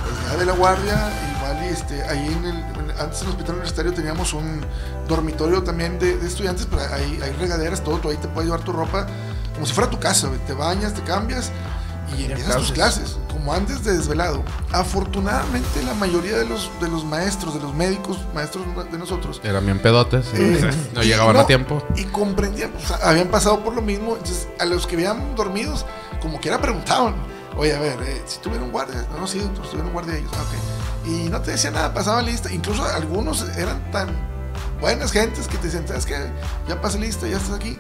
Pues ya de la guardia, igual y este, ahí en el, antes en el hospital universitario teníamos un dormitorio también de, de estudiantes, pero hay, hay regaderas, todo, tú ahí te puedes llevar tu ropa como si fuera tu casa, güey. te bañas, te cambias y empiezas tus clases, como antes de desvelado. Afortunadamente la mayoría de los, de los maestros, de los médicos, maestros de nosotros, Eran bien pedotes, eh, no llegaban no, a tiempo. Y comprendían, habían pasado por lo mismo. Entonces, a los que habían dormidos, como quiera preguntaban: Oye, a ver, eh, si tuvieron guardia, no, sí, doctor, tuvieron guardia ellos. Ah, ok. Y no te decían nada, pasaban lista. Incluso algunos eran tan buenas gentes que te decían: ¿Sabes qué? Ya pasé lista, ya estás aquí.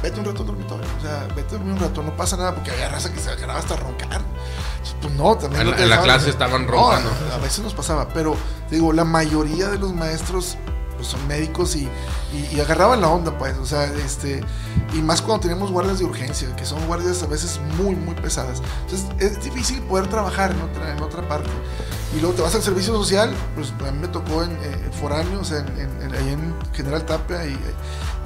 Vete un rato al dormitorio. O sea, vete a dormir un rato, no pasa nada, porque había raza que se agarraba hasta roncar. Pues no, también. En no te en la clase estaban No, roncando. a veces nos pasaba, pero te digo, la mayoría de los maestros pues, son médicos y, y- y agarraban la onda, pues, o sea, este, y más cuando tenemos guardias de urgencia, que son guardias a veces muy, muy pesadas. Entonces, es difícil poder trabajar en otra, en otra parte. Y luego te vas al servicio social, pues a mí me tocó en eh, foráneo, o sea, en, en- en- ahí en General Tapia, y,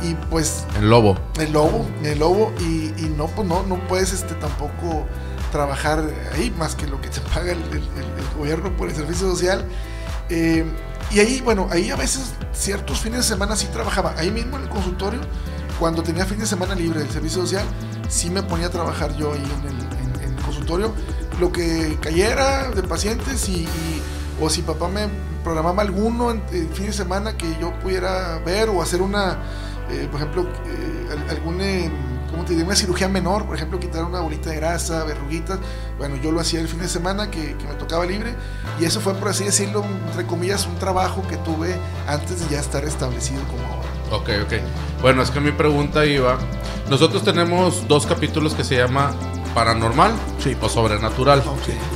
y pues El lobo. el lobo, el lobo, y, y no, pues no, no puedes este, tampoco trabajar ahí más que lo que te paga el, el- el- gobierno por el servicio social. Eh, y ahí, bueno, ahí a veces ciertos fines de semana sí trabajaba. Ahí mismo en el consultorio, cuando tenía fin de semana libre del servicio social, sí me ponía a trabajar yo ahí en el, en- en el consultorio. Lo que cayera de pacientes y, y- o si papá me programaba alguno en, en fin de semana que yo pudiera ver o hacer una, eh, por ejemplo, eh, al- algún, eh, ¿cómo te diría? Una cirugía menor, por ejemplo, quitar una bolita de grasa, verruguitas. Bueno, yo lo hacía el fin de semana que, que me tocaba libre y eso fue, por así decirlo, entre comillas, un trabajo que tuve antes de ya estar establecido como ahora. Ok, ok. Bueno, es que mi pregunta iba. Nosotros tenemos dos capítulos que se llama Paranormal o Sobrenatural.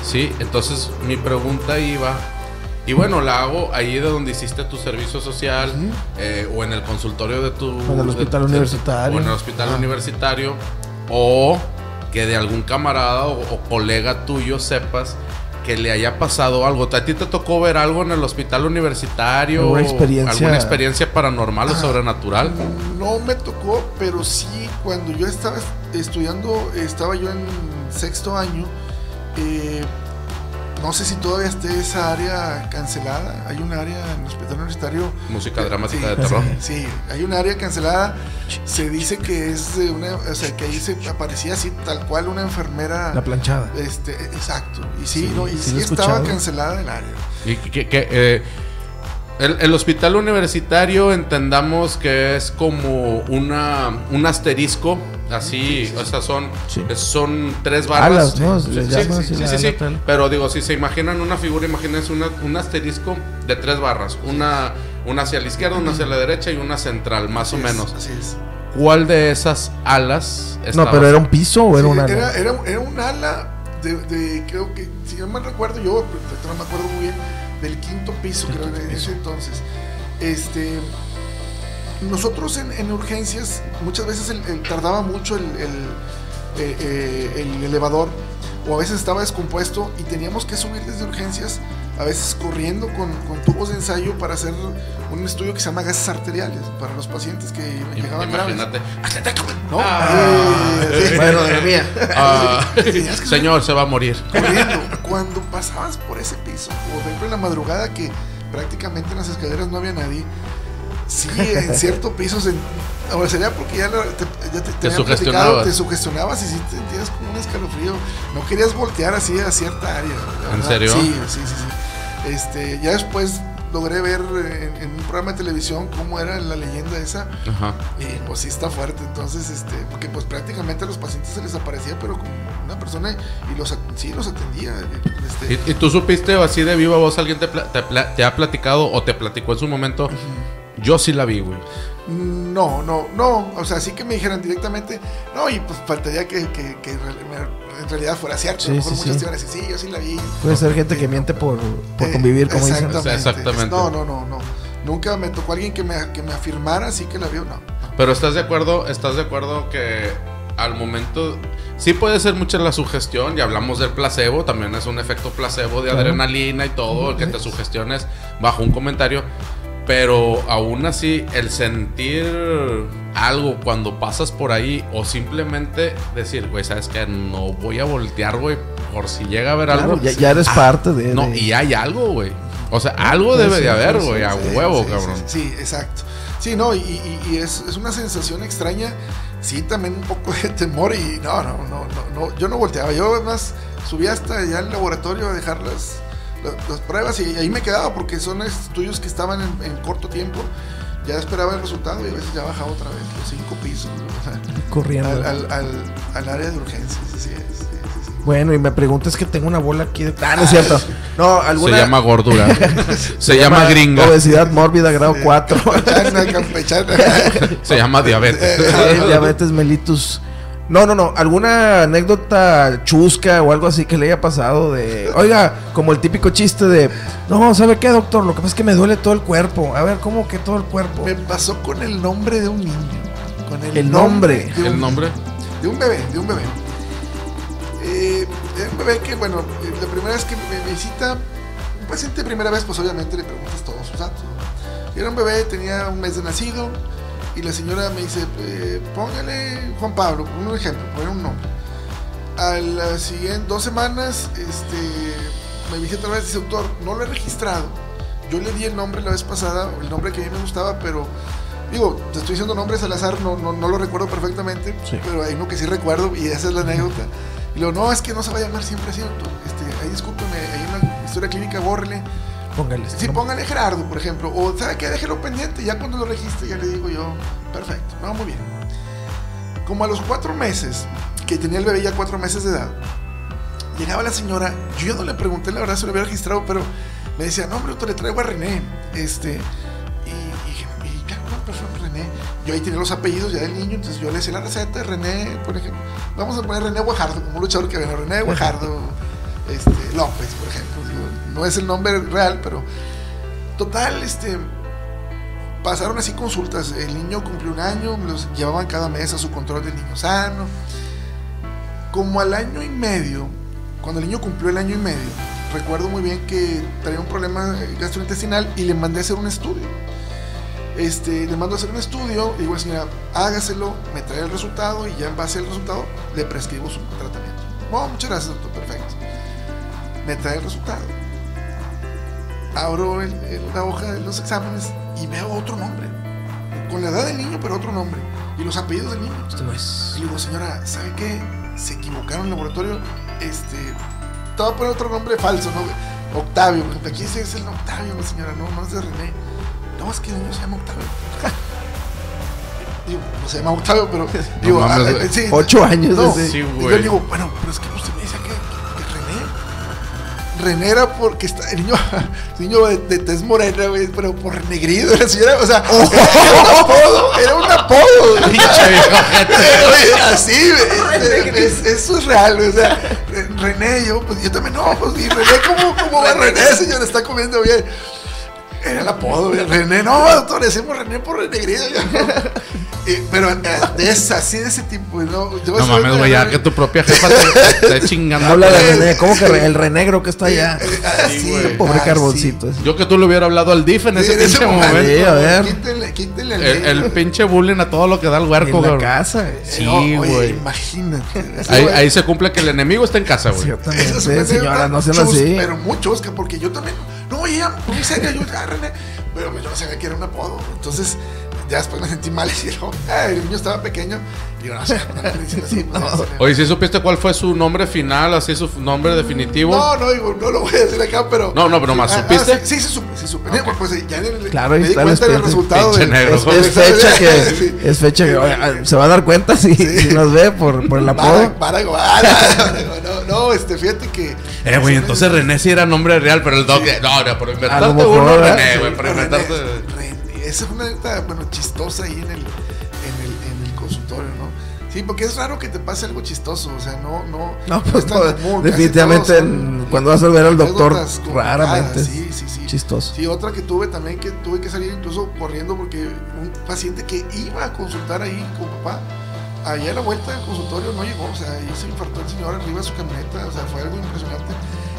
Sí, entonces mi pregunta iba. Y bueno, la hago ahí de donde hiciste tu servicio social eh, o en el consultorio de tu. en el hospital de- universitario. O en el hospital universitario. O que de algún camarada o, o colega tuyo sepas que le haya pasado algo. ¿A ti te tocó ver algo en el hospital universitario? ¿Alguna experiencia? ¿Alguna experiencia paranormal o sobrenatural? No me tocó, pero sí, cuando yo estaba estudiando, estaba yo en sexto año, eh, no sé si todavía esté esa área cancelada. Hay un área en el hospital universitario. Música dramática Sí, de terror. Sí, hay un área cancelada. Se dice que es de una, o sea, que ahí se aparecía así tal cual una enfermera. La planchada. Este, exacto. Y sí, Sí, no, y sí estaba cancelada el área. Y que, que, eh, el, el hospital universitario entendamos que es como una un asterisco, así, o sea, son, Sí. son tres barras. Alas, ¿no? Sí, sí, sí, sí, sí, sí. ala. Pero digo, si se imaginan una figura, imagínense una- un asterisco de tres barras, una, una hacia la izquierda, una hacia la derecha y una central, más o Así es, menos. Así es. ¿cuál de esas alas No, estaba pero era un piso o era Sí, una. era, era, era un ala de, de- creo que, si no me recuerdo yo, pero no me acuerdo muy bien, del quinto piso, creo, en ese entonces. Este, nosotros en, en urgencias, muchas veces el- el- tardaba mucho el, el, eh, eh, el elevador, o a veces estaba descompuesto y teníamos que subir desde urgencias, a veces corriendo con, con tubos de ensayo para hacer un estudio que se llama gases arteriales para los pacientes que llegaban graves. Imagínate. ¿No? Ah. Eh, sí. Bueno, de mía. Ah, <laughs> que señor, se va a morir. corriendo. Cuando pasabas por ese piso, o por ejemplo en la madrugada que prácticamente en las escaleras no había nadie, sí, en <laughs> cierto piso, se, ahora sería porque ya, la- te, ya te, te habían sugestionabas. platicado, te sugestionabas y sí te sentías como un escalofrío. No querías voltear así a cierta área. la ¿En verdad. serio? Sí, sí, sí. sí. Este, ya después logré ver en, en un programa de televisión cómo era la leyenda esa. Ajá. Y pues sí está fuerte, entonces, este, porque pues prácticamente a los pacientes se les aparecía, pero como una persona y los, sí los atendía. Este, ¿Y, y tú supiste o así de viva voz alguien te, pla- te te ha platicado o te platicó en su momento? Yo sí la vi, güey. no, no, no, o sea, sí que me dijeran directamente, no, y pues faltaría que, que- que en real- en realidad fuera cierto. Sí, a lo mejor sí, muchos sí. te iban a decir, sí, yo sí la vi. Puede ser gente que miente por, por Eh, convivir, como dicen. exactamente. Exactamente. No, no, no, no. Nunca me tocó alguien que me, que me afirmara, sí que la vio, no. Pero estás de acuerdo, estás de acuerdo que al momento sí puede ser mucha la sugestión, y hablamos del placebo, también es un efecto placebo de Claro. adrenalina y todo, que te sugestiones bajo un comentario, pero aún así el sentir algo cuando pasas por ahí o simplemente decir, güey, sabes que no voy a voltear, güey, por si llega a haber Claro, algo. ya, ya eres Ah, parte de. No, de- y hay algo, güey. O sea, algo puede debe de haber, puede güey, a huevo, sí, cabrón. Sí, exacto. Sí, no, y, y- y es, es una sensación extraña. Sí, también un poco de temor y no, no, no, no, no, yo no volteaba. Yo además subí hasta allá al laboratorio a dejar las, pruebas y ahí me quedaba porque son estudios que estaban en, en corto tiempo. Ya esperaba el resultado y a veces ya bajaba otra vez los cinco pisos <laughs> o sea, corriendo. al, al, al, al área de urgencias. Así es, sí, sí, sí. Bueno, y me preguntas que tengo una bola aquí. De... Ah, no es cierto. <laughs> No, Se llama gordura. <laughs> se, llama gringa. Obesidad mórbida, grado 4. Campechana, campechana. Se llama diabetes. Diabetes mellitus. No, no, no. ¿Alguna anécdota chusca o algo así que le haya pasado de... Oiga, como el típico chiste de... No, ¿sabe qué, doctor? Lo que pasa es que me duele todo el cuerpo. A ver, ¿cómo que todo el cuerpo? Me pasó con el nombre de un niño. Con el, El nombre. de un- El nombre. De un bebé, de un bebé. Eh, era un bebé que, bueno, eh, la primera vez que me visita, un paciente de primera vez, pues obviamente le preguntas todos sus datos. Era un bebé, tenía un mes de nacido, y la señora me dice, eh, póngale Juan Pablo, un ejemplo, poner un nombre. A las siguientes dos semanas, este, me visita otra vez dice, doctor, no lo he registrado. Yo le di el nombre la vez pasada, el nombre que a mí me gustaba, pero digo, te estoy diciendo nombres al azar, no, no, no lo recuerdo perfectamente, Sí. pero hay uno que sí recuerdo y esa es la anécdota. Y luego, no, es que no se va a llamar siempre así, doctor. Este, ahí discúlpeme, hay una historia clínica, bórrele. Póngale. Sí, póngale Gerardo, por ejemplo. O, ¿sabe qué? Déjelo pendiente. Ya cuando lo registre, ya le digo yo, perfecto, no, muy bien. Como a los cuatro meses, que tenía el bebé ya cuatro meses de edad, llegaba la señora, yo ya no le pregunté la verdad si lo había registrado, pero me decía, no, hombre, doctor, le traigo a René. Este, y, y, y claro, no, pues fue René. Yo ahí tenía los apellidos ya del niño, entonces yo le decía la receta de René, por ejemplo. Vamos a poner René Guajardo, como un luchador que viene, René Guajardo este, López, por ejemplo. No es el nombre real, pero total, este. Pasaron así consultas. El niño cumplió un año, los llevaban cada mes a su control del niño sano. Como al año y medio, cuando el niño cumplió el año y medio, recuerdo muy bien que traía un problema gastrointestinal y le mandé a hacer un estudio. Este, le mando a hacer un estudio, y digo, señora, hágaselo, me trae el resultado y ya en base al resultado le prescribo su tratamiento. Oh, muchas gracias, doctor, perfecto. Me trae el resultado. Abro el- el- la hoja de los exámenes y veo otro nombre. Con la edad del niño, pero otro nombre. Y los apellidos del niño. Esto no es. Y digo, señora, ¿sabe qué? Se equivocaron en el laboratorio. Este. Te voy a poner otro nombre falso, ¿no? Octavio. por ejemplo. Aquí sí es el Octavio, mi señora. No, no es de René. No, es que el niño se llama Octavio. <laughs> digo, no se llama Octavio, pero. <laughs> digo, mames, ah, güey. sí, Ocho años No, ese. Sí, y güey. yo digo, bueno, pero es que usted me dice que, que René. René era porque está, el niño, <laughs> el niño de, de tez morena, güey, pero por renegrido, la señora, o sea, Oh. era un apodo, era un apodo. güey. <laughs> Pinche viejo <laughs> ojete. Güey, Así, güey, es- es- eso es real, güey, o sea, René, yo, pues yo también, no, pues, y René, ¿cómo, cómo va René, señor? Está comiendo bien. Era el apodo, güey, René, no, doctor, le decimos René por renegrido. yo, eh, pero eh, de esa, así de ese tipo, no, yo No mames, güey, ya que tu propia jefa te, te esté <laughs> chingando. Habla de Eh, René, ¿cómo que el renegro que está allá? Eh, así, güey. Pobre así. carboncito. ese. Yo que tú le hubiera hablado al DIF en Sí, ese en ese pinche momento, momento. Sí, a ver. Quítenle, quítenle al El, el negro. pinche bullying a todo lo que da el huerco, En la güey. casa. güey. Sí, No, oye, güey. Imagínate. Ahí, ahí se cumple que el enemigo está en casa, güey. Esa es una Ciertamente, señora, no sean chus- así. Pero muy chusca, porque yo también. No, ya, muy seria, yo, René. Pero pues, yo no sabía que era un apodo. Entonces, ya después me sentí mal y digo, "Ay, el niño estaba pequeño. Y yo, no sé, no le dicen así. pues, no, Oye, ¿sí supiste cuál fue su nombre final, así su nombre definitivo? no, no, digo, no lo voy a decir acá, pero. No, no, pero Ah, ah, ¿supiste? sí, sí, sí, supe, sí, supe. Pues, pues, ya en el- Claro, me di está el cuenta del resultado. Del-. Es, fecha que, Sí. es fecha que oye, ah, se va a dar cuenta si, si nos ve por, por el apodo. Para, para, para, no, no, este, fíjate que. Eh, güey, entonces René sí era nombre real, pero el dog. No, no, por inventarte uno. René, güey, por inventarte. René, Esa es una neta, bueno, chistosa ahí en el, en el, en el consultorio, ¿no? Sí, porque es raro que te pase algo chistoso, o sea, no, no. No, pues no, común, casi definitivamente en- cuando vas a ver al doctor, raramente. Sí, sí, sí. Chistoso. Sí, otra que tuve también que tuve que salir incluso corriendo porque un paciente que iba a consultar ahí con papá, allá a la vuelta del consultorio no llegó, o sea, ahí se infartó el señor arriba de su camioneta, o sea, fue algo impresionante.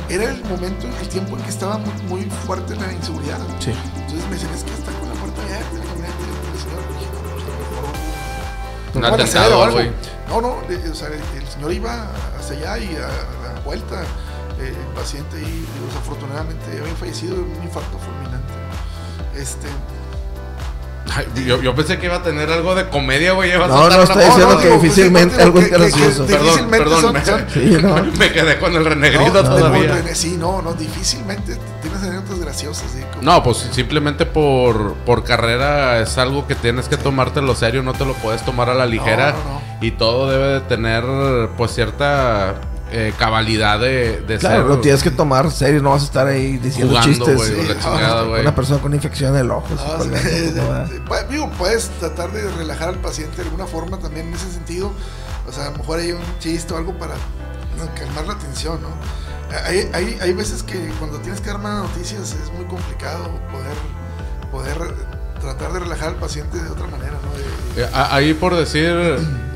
Era el momento, el tiempo en que estaba muy, muy fuerte la inseguridad. Sí. Entonces me decían, es que está con la puerta abierta, la camioneta, y el señor, dije, no, pues, a lo mejor Un un balacero atentado, o algo. güey. No, no, o sea, el, señor iba hacia allá y a, la vuelta, eh, el paciente digo, desafortunadamente había fallecido de un infarto fulminante. Este, Ay, yo, yo pensé que iba a tener algo de comedia, güey. No, no una estoy diciendo no, que difícilmente algo gracioso. Perdón, difícilmente perdón. son- me- son- Sí, no. <laughs> Me quedé con el no, no, todavía. no, sí, no, no, difícilmente tienes anécdotas graciosas. No, pues simplemente por, por carrera es algo que tienes que tomártelo serio, no te lo puedes tomar a la ligera. no, no. Y todo debe de tener pues cierta eh, cabalidad de, de Claro, ser lo tienes que tomar serio, no vas a estar ahí diciendo jugando, chistes. güey, sí. la chingada, güey. Una persona con infección en el ojo. sí, Ah, sí, eh, digo, puedes tratar de relajar al paciente de alguna forma también en ese sentido. O sea, a lo mejor hay un chiste o algo para ¿no? calmar la tensión, ¿no? Hay, hay, hay veces que cuando tienes que dar malas noticias es muy complicado poder, poder tratar de relajar al paciente de otra manera, ¿no? De- Eh, a- Ahí por decir,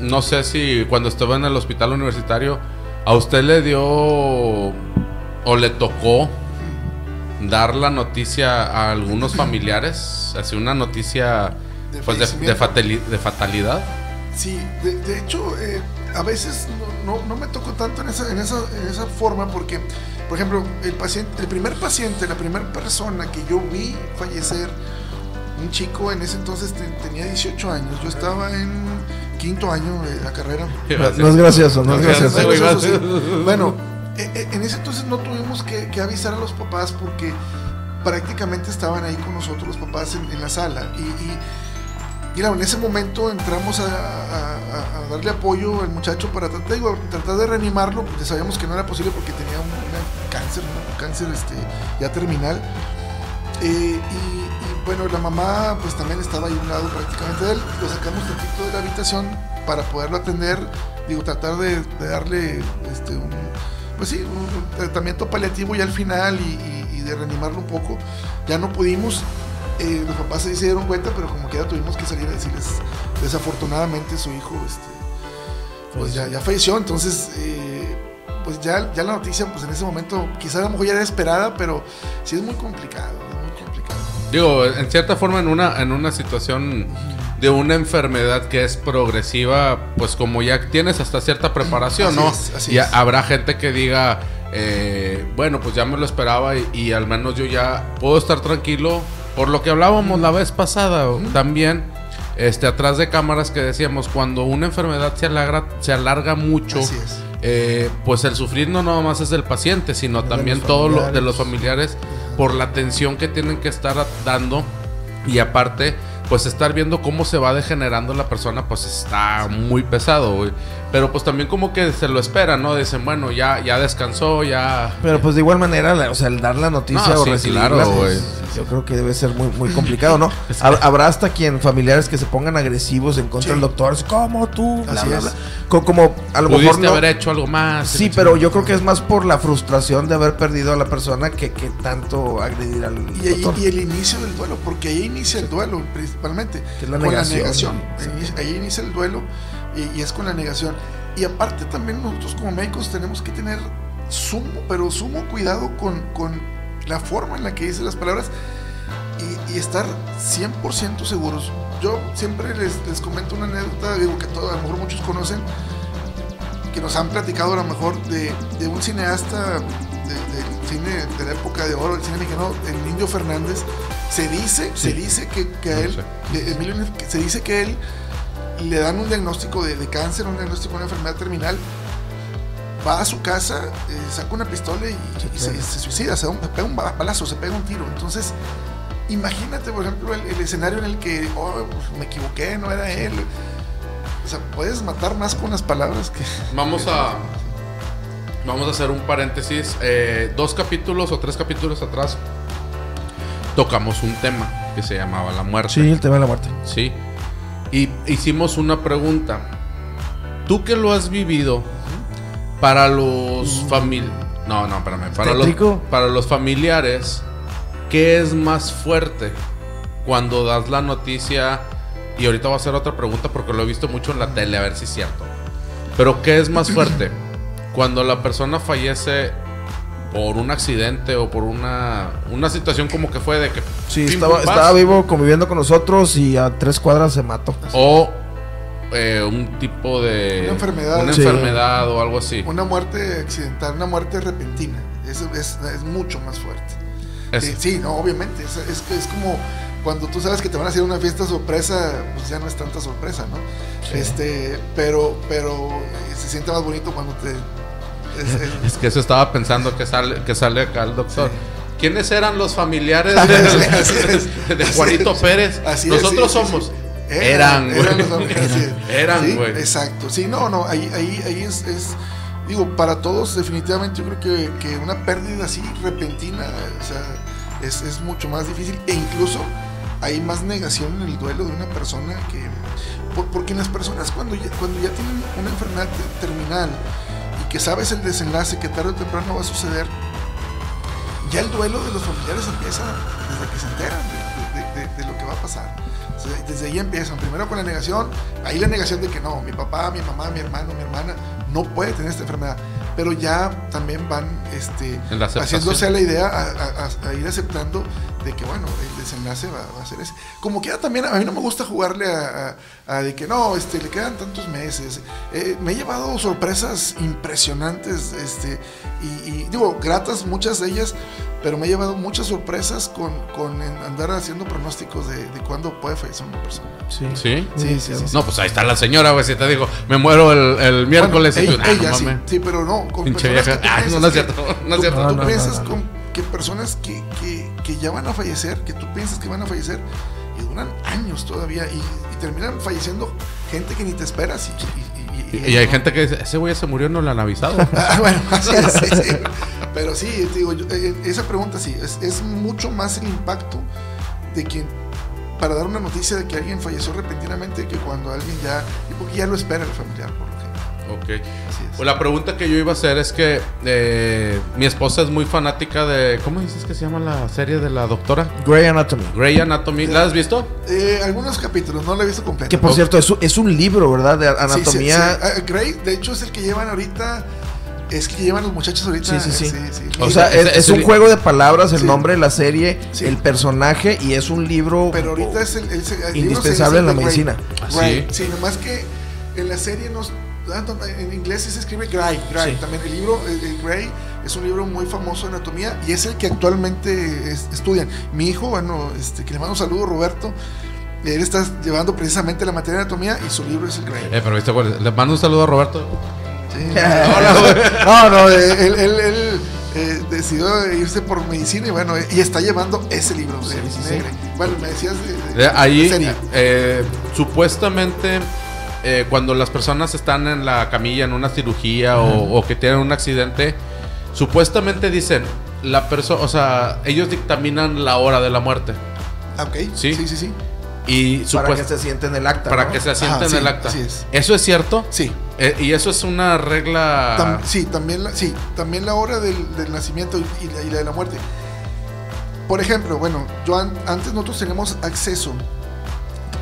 no sé si cuando estaba en el hospital universitario, a usted le dio o le tocó dar la noticia a algunos familiares, así una noticia De pues de, de, fallecimiento. fatali- de fatalidad. Sí, de, hecho, eh, a veces no, no- no me tocó tanto en esa, en, esa, en esa forma porque, por ejemplo, el, paciente, el primer paciente, la primera persona que yo vi fallecer, un chico en ese entonces te- tenía 18 años, yo estaba en quinto año de la carrera. No es gracioso, no es No, gracioso. sí. Bueno, e- e- en ese entonces no tuvimos que, que avisar a los papás porque prácticamente estaban ahí con nosotros los papás en, en la sala. Y, claro, en ese momento entramos a, a- a- a darle apoyo al muchacho para tratar, digo, tratar de reanimarlo, porque sabíamos que no era posible porque tenía un, cáncer, ¿no? un cáncer este, ya terminal. Eh, y, bueno, la mamá pues también estaba ahí a un lado prácticamente de él. Lo sacamos tantito de la habitación para poderlo atender. Digo, tratar de, darle este, un, pues sí, un, un tratamiento paliativo ya al final y, de reanimarlo un poco. Ya no pudimos. eh, los papás se dieron cuenta, pero como quiera tuvimos que salir a decirles, desafortunadamente su hijo este, pues ya, ya falleció. Entonces, eh, pues ya, ya la noticia, pues en ese momento, quizás a lo mejor ya era esperada, pero sí es muy complicado. Digo, en cierta forma en una, en una situación de una enfermedad que es progresiva, pues como ya tienes hasta cierta preparación, Así ¿no? es, así y es. habrá gente que diga, eh, bueno, pues ya me lo esperaba y, y al menos yo ya puedo estar tranquilo. Por lo que hablábamos la vez pasada también, este, atrás de cámaras que decíamos, cuando una enfermedad se alarga, se alarga mucho, eh, pues el sufrir no nada más es del paciente, sino De también los todo lo de los familiares por la atención que tienen que estar dando y aparte pues estar viendo cómo se va degenerando la persona pues está muy pesado, güey. Pero pues también como que se lo esperan, ¿no? Dicen, bueno, ya, ya descansó, ya... Pero pues de igual manera, la- o sea, el dar la noticia No, o sí, recibirla, claro, pues. Yo creo que debe ser muy, muy complicado, ¿no? <laughs> Hab- Habrá hasta quien, familiares que se pongan agresivos en contra Sí. del doctor, como tú, bla, Así bla, es. bla. Co- Como, a lo mejor no- haber hecho algo más. Sí, pero yo creo que es más por la frustración de haber perdido a la persona que, que tanto agredir al Y, ahí- doctor. y el inicio del duelo, porque ahí inicia el duelo principalmente. Es la con negación, la negación. sí. Ahí, ahí inicia el duelo y, y es con la negación. Y aparte también nosotros como médicos tenemos que tener sumo, pero sumo cuidado con, con la forma en la que dice las palabras y, y estar 100% seguros. Yo siempre les, les comento una anécdota, digo que todo, a lo mejor muchos conocen, que nos han platicado a lo mejor de, de un cineasta de- del cine de la época de oro, del cine mexicano, el Indio Fernández. Se dice, se dice que, que a No él, sé. Emilio se dice que él le dan un diagnóstico de, de cáncer, un diagnóstico de una enfermedad terminal. Va a su casa, eh, saca una pistola y, y se, se suicida, se, da un- se pega un ba- balazo, se pega un tiro. Entonces, imagínate, por ejemplo, el, el escenario en el que oh, pues, me equivoqué, no era él. O sea, puedes matar más con las palabras que. <laughs> Vamos a... Vamos a hacer un paréntesis. Eh, dos capítulos o tres capítulos atrás tocamos un tema que se llamaba la muerte. Sí, el tema de la muerte. Sí. Y hicimos una pregunta. Tú que lo has vivido, para los familiares. No, no, espérame. Para los, para los familiares, ¿qué es más fuerte cuando das la noticia? Y ahorita voy a hacer otra pregunta porque lo he visto mucho en la tele, a ver si es cierto. Pero ¿qué es más fuerte? <clears throat> Cuando la persona fallece por un accidente o por una, una situación como que fue de que... Sí, estaba, estaba vivo conviviendo con nosotros y a tres cuadras se mató. o eh, un tipo de Una enfermedad. una Sí. enfermedad o algo así. Una muerte accidental, una muerte repentina. Es, es, es mucho más fuerte. Sí, no, obviamente. Es, es, como cuando tú sabes que te van a hacer una fiesta sorpresa, pues ya no es tanta sorpresa, ¿no? Este, pero, pero eh, se siente más bonito cuando te. es- es- Es que eso estaba pensando que sale, que sale acá el doctor. Sí. ¿Quiénes eran los familiares <laughs> de, Juanito. Pérez? Así es, Nosotros sí, sí, somos. Eran, güey. eran así es. Eran, Sí, güey. Exacto. Sí, no, no, ahí, ahí, ahí es, es- digo, para todos definitivamente yo creo que, que una pérdida así repentina, o sea, es, es mucho más difícil e incluso hay más negación en el duelo de una persona que, por- porque las personas cuando ya, cuando ya tienen una enfermedad te- terminal y que sabes el desenlace que tarde o temprano va a suceder, ya el duelo de los familiares empieza desde que se enteran de, de- de- de lo que va a pasar. Desde ahí empiezan. Primero con la negación, ahí la negación de que no, mi papá, mi mamá, mi hermano, mi hermana no puede tener esta enfermedad. Pero ya también van este, haciéndose a la idea, a- a- a ir aceptando de que, bueno, el desenlace va, va a ser ese. Como que también, a mí no me gusta jugarle a, a- a de que no, este, le quedan tantos meses. Eh, me he llevado sorpresas impresionantes, este, y, y digo, gratas muchas de ellas, pero me he llevado muchas sorpresas con, con en andar haciendo pronósticos de, de cuándo puede fallecer una persona. Sí. ¿Sí? Sí, sí, sí. No, pues ahí está la señora, güey. Si te digo, me muero el, el miércoles. Bueno, y ella, tú, ah, ella no sí, sí, pero no, con Pinche personas que tú Ah, no, no es cierto. No es tú- cierto. No, Tú no, piensas no, no. con que personas que, que, que ya van a fallecer, que tú piensas que van a fallecer y duran años todavía y, y terminan falleciendo gente que ni te esperas. Y, y- y- hay gente que dice, ese güey se murió, no lo han avisado. <laughs> Ah, bueno, <laughs> sí, sí, sí. Pero sí, digo, yo, eh, esa pregunta sí, es, es mucho más el impacto de quien, para dar una noticia de que alguien falleció repentinamente que cuando alguien ya, porque ya lo espera el familiar, por. Ok. Así es. Pues la pregunta que yo iba a hacer es que eh, mi esposa es muy fanática de. ¿Cómo dices que se llama la serie de la doctora? Grey Anatomy. Grey Anatomy. ¿La has visto? Eh, algunos capítulos, no lo he visto completo. Que por cierto, es, un- es un libro, ¿verdad? De Sí, sí, anatomía. sí. Ah, Grey, de hecho, es el que llevan ahorita. Es que llevan los muchachos ahorita. Sí, sí, sí. eh, O sea, es, un juego de palabras, el Sí. nombre de la serie, Sí. el personaje y es un libro. Pero ahorita es el, Indispensable en la medicina. Grey. sí. Sí, nomás que en la serie nos. Ah, En inglés se escribe Gray, Gray. Sí. También el libro, el, Gray, es un libro muy famoso de anatomía y es el que actualmente es- estudian. Mi hijo, bueno, este, que le mando un saludo, Roberto, él está llevando precisamente la materia de anatomía y su libro es el Gray. Eh, pero viste, güey, le mando un saludo a Roberto. Sí. <laughs> No, no, eh, él, él- él, eh, decidió irse por medicina y bueno, eh, y está llevando ese libro de, sí, de sí. Gray. Bueno, me decías de, de- De ahí, eh, supuestamente, eh, cuando las personas están en la camilla, en una cirugía o, o que tienen un accidente, supuestamente dicen, la persona, o sea, ellos dictaminan la hora de la muerte. Ok, Sí. sí, sí, sí. Y Para que se siente en el acta. para ¿no? que se asienta Ajá, en sí, el acta. así es. ¿Eso es cierto? Sí. Eh, y eso es una regla. Tam- sí, también la, sí, también la hora del, del nacimiento y, y la, y la de la muerte. Por ejemplo, bueno, yo an- antes nosotros tenemos acceso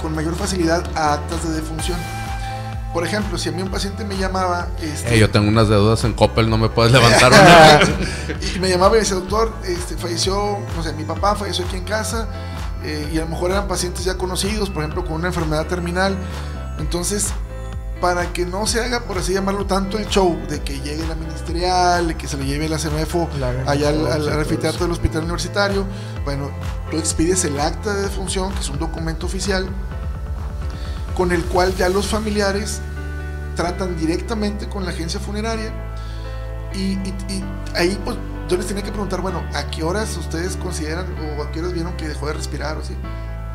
con mayor facilidad a actas de defunción. Por ejemplo, si a mí un paciente me llamaba, este, Eh, yo tengo unas deudas en Coppel, no me puedes <laughs> levantar una. <laughs> y me llamaba y me decía, doctor, este, falleció, no sé, mi papá falleció aquí en casa, eh, y a lo mejor eran pacientes ya conocidos, por ejemplo, con una enfermedad terminal. Entonces, para que no se haga, por así llamarlo, tanto el show de que llegue la ministerial, de que se le lleve la CMFO La allá al, al- al anfiteatro del hospital universitario, bueno, tú expides el acta de defunción, que es un documento oficial, con el cual ya los familiares tratan directamente con la agencia funeraria y, y- y ahí pues yo les tenía que preguntar, bueno, ¿a qué horas ustedes consideran o a qué horas vieron que dejó de respirar o así?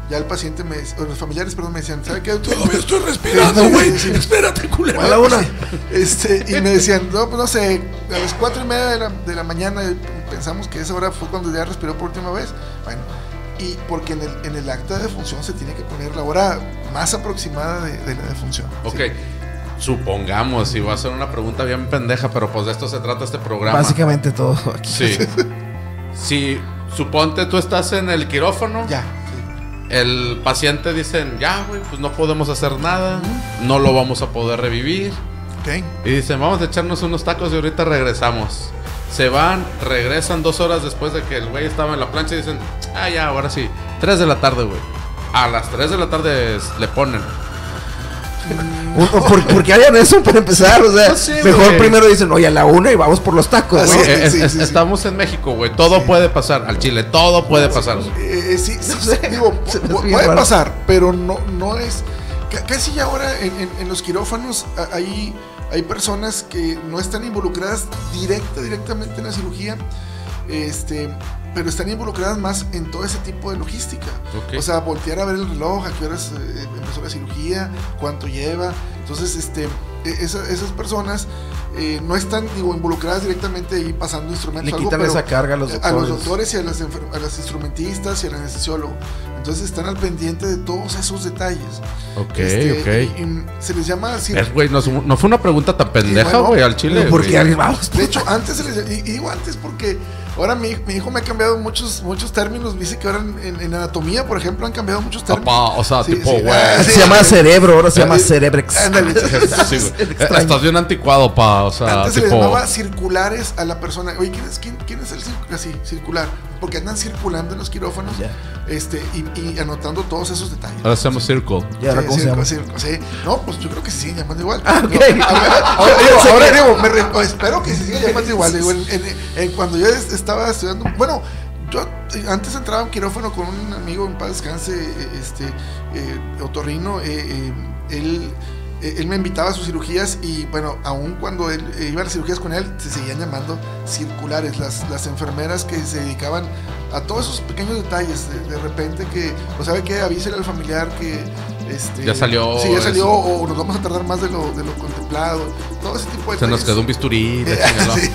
Ya el paciente me, o los familiares, perdón, me decían, ¿sabe qué? Todavía estoy respirando, güey. Espérate, culero. A la una. <laughs> Este, y me decían, no, pues no sé, a las cuatro y media de la, de la mañana pensamos que esa hora fue cuando ya respiró por última vez. Bueno, y porque en el, en el acta de defunción se tiene que poner la hora más aproximada de, de la defunción. Ok. Sí. Supongamos, y va a ser una pregunta bien pendeja, pero pues de esto se trata este programa. Básicamente todo. aquí. Sí. <laughs> Si suponte tú estás en el quirófano, Ya. sí. el paciente dicen, ya, güey, pues no podemos hacer nada, no lo vamos a poder revivir. Ok. Y dicen, vamos a echarnos unos tacos y ahorita regresamos. Se van, regresan dos horas después de que el güey estaba en la plancha y dicen, ah, ya, ahora sí, 3 de la tarde, güey. A las 3 de la tarde es- le ponen. ¿Por, por qué harían eso para empezar? O sea, No sé, mejor primero dicen, oye, a la una y vamos por los tacos. Eh, sí, es- sí. Estamos en México, güey. Todo puede pasar. Al Chile, todo puede pasar. Eh, eh, sí, sí, No sé, digo, <laughs> puede raro. pasar, pero no, no es. ca- Casi ya ahora en, en- en los quirófanos a- hay, hay personas que no están involucradas directa, directamente en la cirugía, este, pero están involucradas más en todo ese tipo de logística. O sea, voltear a ver el reloj, a qué horas eh, empezó la cirugía, cuánto lleva. Entonces, este, esa- esas personas eh, no están digo, involucradas directamente ahí pasando instrumentos. Le algo, quitan pero- esa carga a los a doctores. los doctores y a las, a las instrumentistas y al anestesiólogo. Entonces están al pendiente de todos esos detalles. Ok, Este, ok. y- y se les llama así. Es, güey, no, no fue una pregunta tan pendeja, bueno, güey, al Chile. ¿Por güey. qué harían- vamos? <laughs> De hecho, antes se les y digo antes porque ahora mi, mi hijo me ha cambiado muchos muchos términos. Dice que ahora en, en- en anatomía, por ejemplo, han cambiado muchos términos. Papá, o sea, Sí, tipo, sí. güey. Ah, sí. Se llama cerebro, ahora se llama Ah, cerebrex. Ándale. <laughs> Sí, güey. extraño. Estás bien anticuado, pa. O sea, Antes se le tipo. llamaba circulares a la persona. Oye, ¿quién es, quién, quién es el cir- así, circular? Porque andan circulando en los quirófanos este, y, y anotando todos esos detalles. Ahora circle. ¿Y ahora Sí, cómo se circo, llama? circo, sí. No, pues yo creo que se siguen llamando igual. Ah. No, ahora, <laughs> ahora digo, ahora digo, me re- o espero que se sigan llamando igual. Digo, en- en- en cuando yo es- estaba estudiando, bueno, yo antes entraba a un quirófano con un amigo en paz descanse, este, eh, otorrino, eh, eh, él, él me invitaba a sus cirugías y bueno, aún cuando él eh, iba a las cirugías con él, se seguían llamando circulares, las, las enfermeras que se dedicaban a todos esos pequeños detalles, de, de repente que, o sabe que avísele al familiar que... Este, Ya salió Sí, ya salió, eso. o nos vamos a tardar más de lo, de lo contemplado, todo ese tipo de Se nos detalles. quedó un bisturí. <laughs> Eh, sí, sí.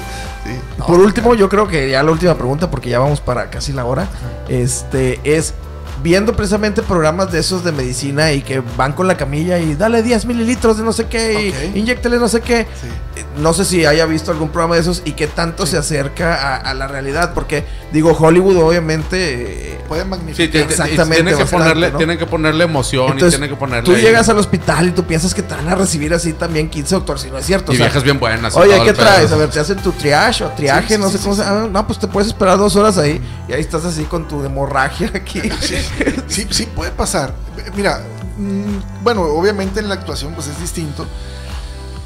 No, Por último, yo creo que ya la última pregunta, porque ya vamos para casi la hora, este es viendo precisamente programas de esos de medicina y que van con la camilla y dale 10 mililitros de no sé qué Ok. y inyéctele no sé qué. sí. Eh, No sé si haya visto algún programa de esos y qué tanto se acerca a, a la realidad, porque digo, Hollywood obviamente... eh, Pueden Sí, magnificar. Exactamente, Tienen que, bastante, ponerle, ¿no? tienen que ponerle emoción Entonces, y tienen que ponerle. Tú llegas al hospital y tú piensas que te van a recibir así también 15 doctores, si no es cierto. Y o sea, viejas bien buenas. Oye, ¿qué traes? A ver, te hacen tu triage o triaje, Sí, sí, no sé sí, cómo sí, se llama. No, pues te puedes esperar dos horas ahí y ahí estás así con tu hemorragia aquí. <laughs> Sí, sí, puede pasar. Mira, mm, bueno, obviamente en la actuación pues es distinto,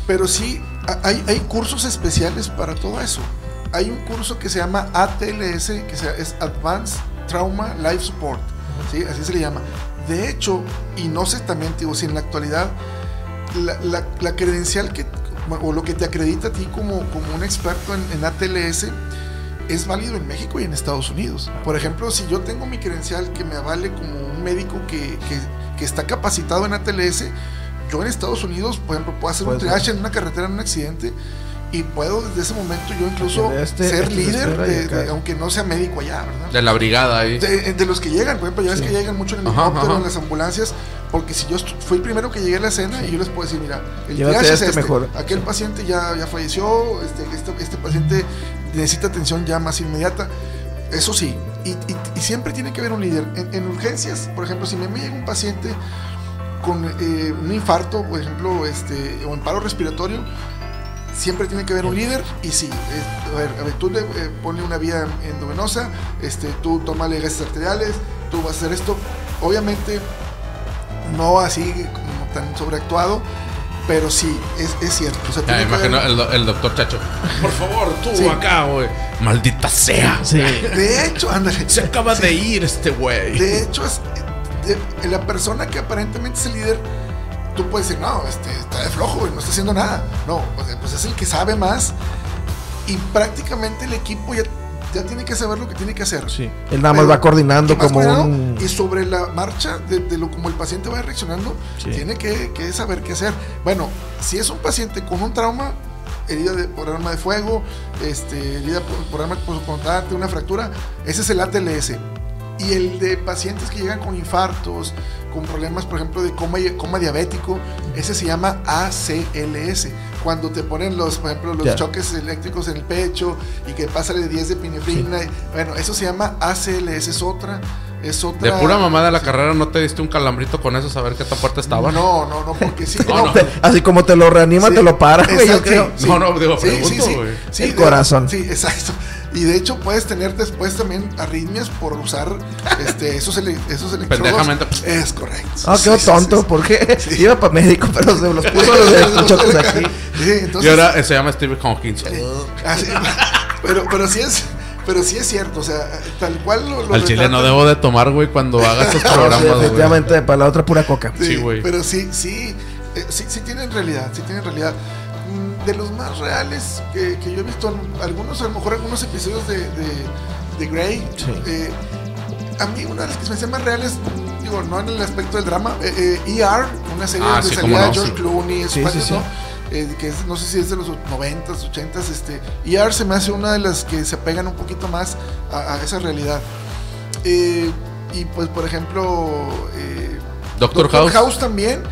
pero sí hay, hay cursos especiales para todo eso. Hay un curso que se llama ATLS, que es Advanced Trauma Life Support, ¿sí? así se le llama. De hecho, y no sé también, digo, si en la actualidad la, la- la credencial que, o lo que te acredita a ti como, como un experto en, en ATLS es válido en México y en Estados Unidos. Por ejemplo, si yo tengo mi credencial que me avale como un médico que, que- que está capacitado en ATLS, yo en Estados Unidos, por ejemplo, puedo hacer un triage en una carretera en un accidente y puedo desde ese momento yo incluso este- ser este se líder, de- aunque no sea médico allá, ¿verdad? De la brigada ahí. De, de los que llegan, por ejemplo, ya ves que llegan mucho en el helicóptero, en las ambulancias, porque si yo fui el primero que llegué a la escena y yo les puedo decir, mira, el Llévate triage es este este, mejor. aquel paciente ya, ya falleció, este, este, este paciente necesita atención ya más inmediata, eso sí, y, siempre tiene que haber un líder. En, en urgencias, por ejemplo, si me, llega un paciente con eh, un infarto, por ejemplo, este, o en paro respiratorio, siempre tiene que haber un líder y sí, eh, a ver, a ver, tú le eh, una vía endovenosa, este, tú tómale gases arteriales, tú vas a hacer esto, obviamente no así como tan sobreactuado, pero sí, es, es cierto. O sea, Ya me tiene que imagino haber- el, el doctor Chacho. Por favor, tú Sí. acá, güey. Maldita sea. Sí. <laughs> De hecho, ándale. Se acaba de ir este güey. De hecho, es, de- la persona que aparentemente es el líder, tú puedes decir, no, este, está de flojo, güey, no está haciendo nada. No, o sea, pues es el que sabe más y prácticamente el equipo ya, ya tiene que saber lo que tiene que hacer. Sí. Él nada más Pero- va coordinando como un. Y sobre la marcha de, de lo como el paciente va reaccionando, Sí. tiene que, que saber qué hacer. Bueno, si es un paciente con un trauma, herida de, por arma de fuego, este, herida por, por arma por contacto, una fractura, ese es el ATLS. Y el de pacientes que llegan con infartos, con problemas, por ejemplo, de coma, coma diabético, ese se llama ACLS. Cuando te ponen los, por ejemplo, los Ya. choques eléctricos en el pecho y que pasa de 10 de pinefrina, y- bueno, eso se llama ACLS, es otra, es otra. De pura mamá de la carrera, ¿no te diste un calambrito con eso? Saber qué tan fuerte estaba. No, no, no, porque sí. <laughs> No, no. Así como te lo reanima, Sí, te lo para, güey, yo exacto, creo. sí, No, no, digo, sí, pregunto, sí, sí, güey. sí, El de- corazón. Sí, exacto. Y de hecho puedes tener después también arritmias por usar <laughs> este, esos, ele- esos electrodos. Pendejamente. Es correcto. Ah, quedó Sí, sí, tonto, sí. porque Sí. <laughs> iba para médico, pero se los puso los de aquí. Sí, Y entonces, ahora eh, se llama Steve Hawkins. así- pero, pero sí es, pero sí es cierto, o sea, tal cual lo, lo Al chile no debo de tomar, güey, cuando haga estos <laughs> Sí, programas, güey. efectivamente, para la otra pura coca. Sí, güey. Pero sí, sí, eh, sí, sí tienen realidad, sí tienen realidad. De los más reales que, que yo he visto, algunos, a lo mejor algunos episodios de, de, de Grey, Sí. eh, a mí una de las que se me hacen más reales, digo, no en el aspecto del drama, eh, eh, ER, una serie Ah, donde sí, no, George sí. Clooney, cuates, sí. ¿no? Eh, que es- no sé si es de los 90s, 80s, este, ER se me hace una de las que se pegan un poquito más a, a esa realidad. Eh, y pues, por ejemplo, eh, Doctor, House. también.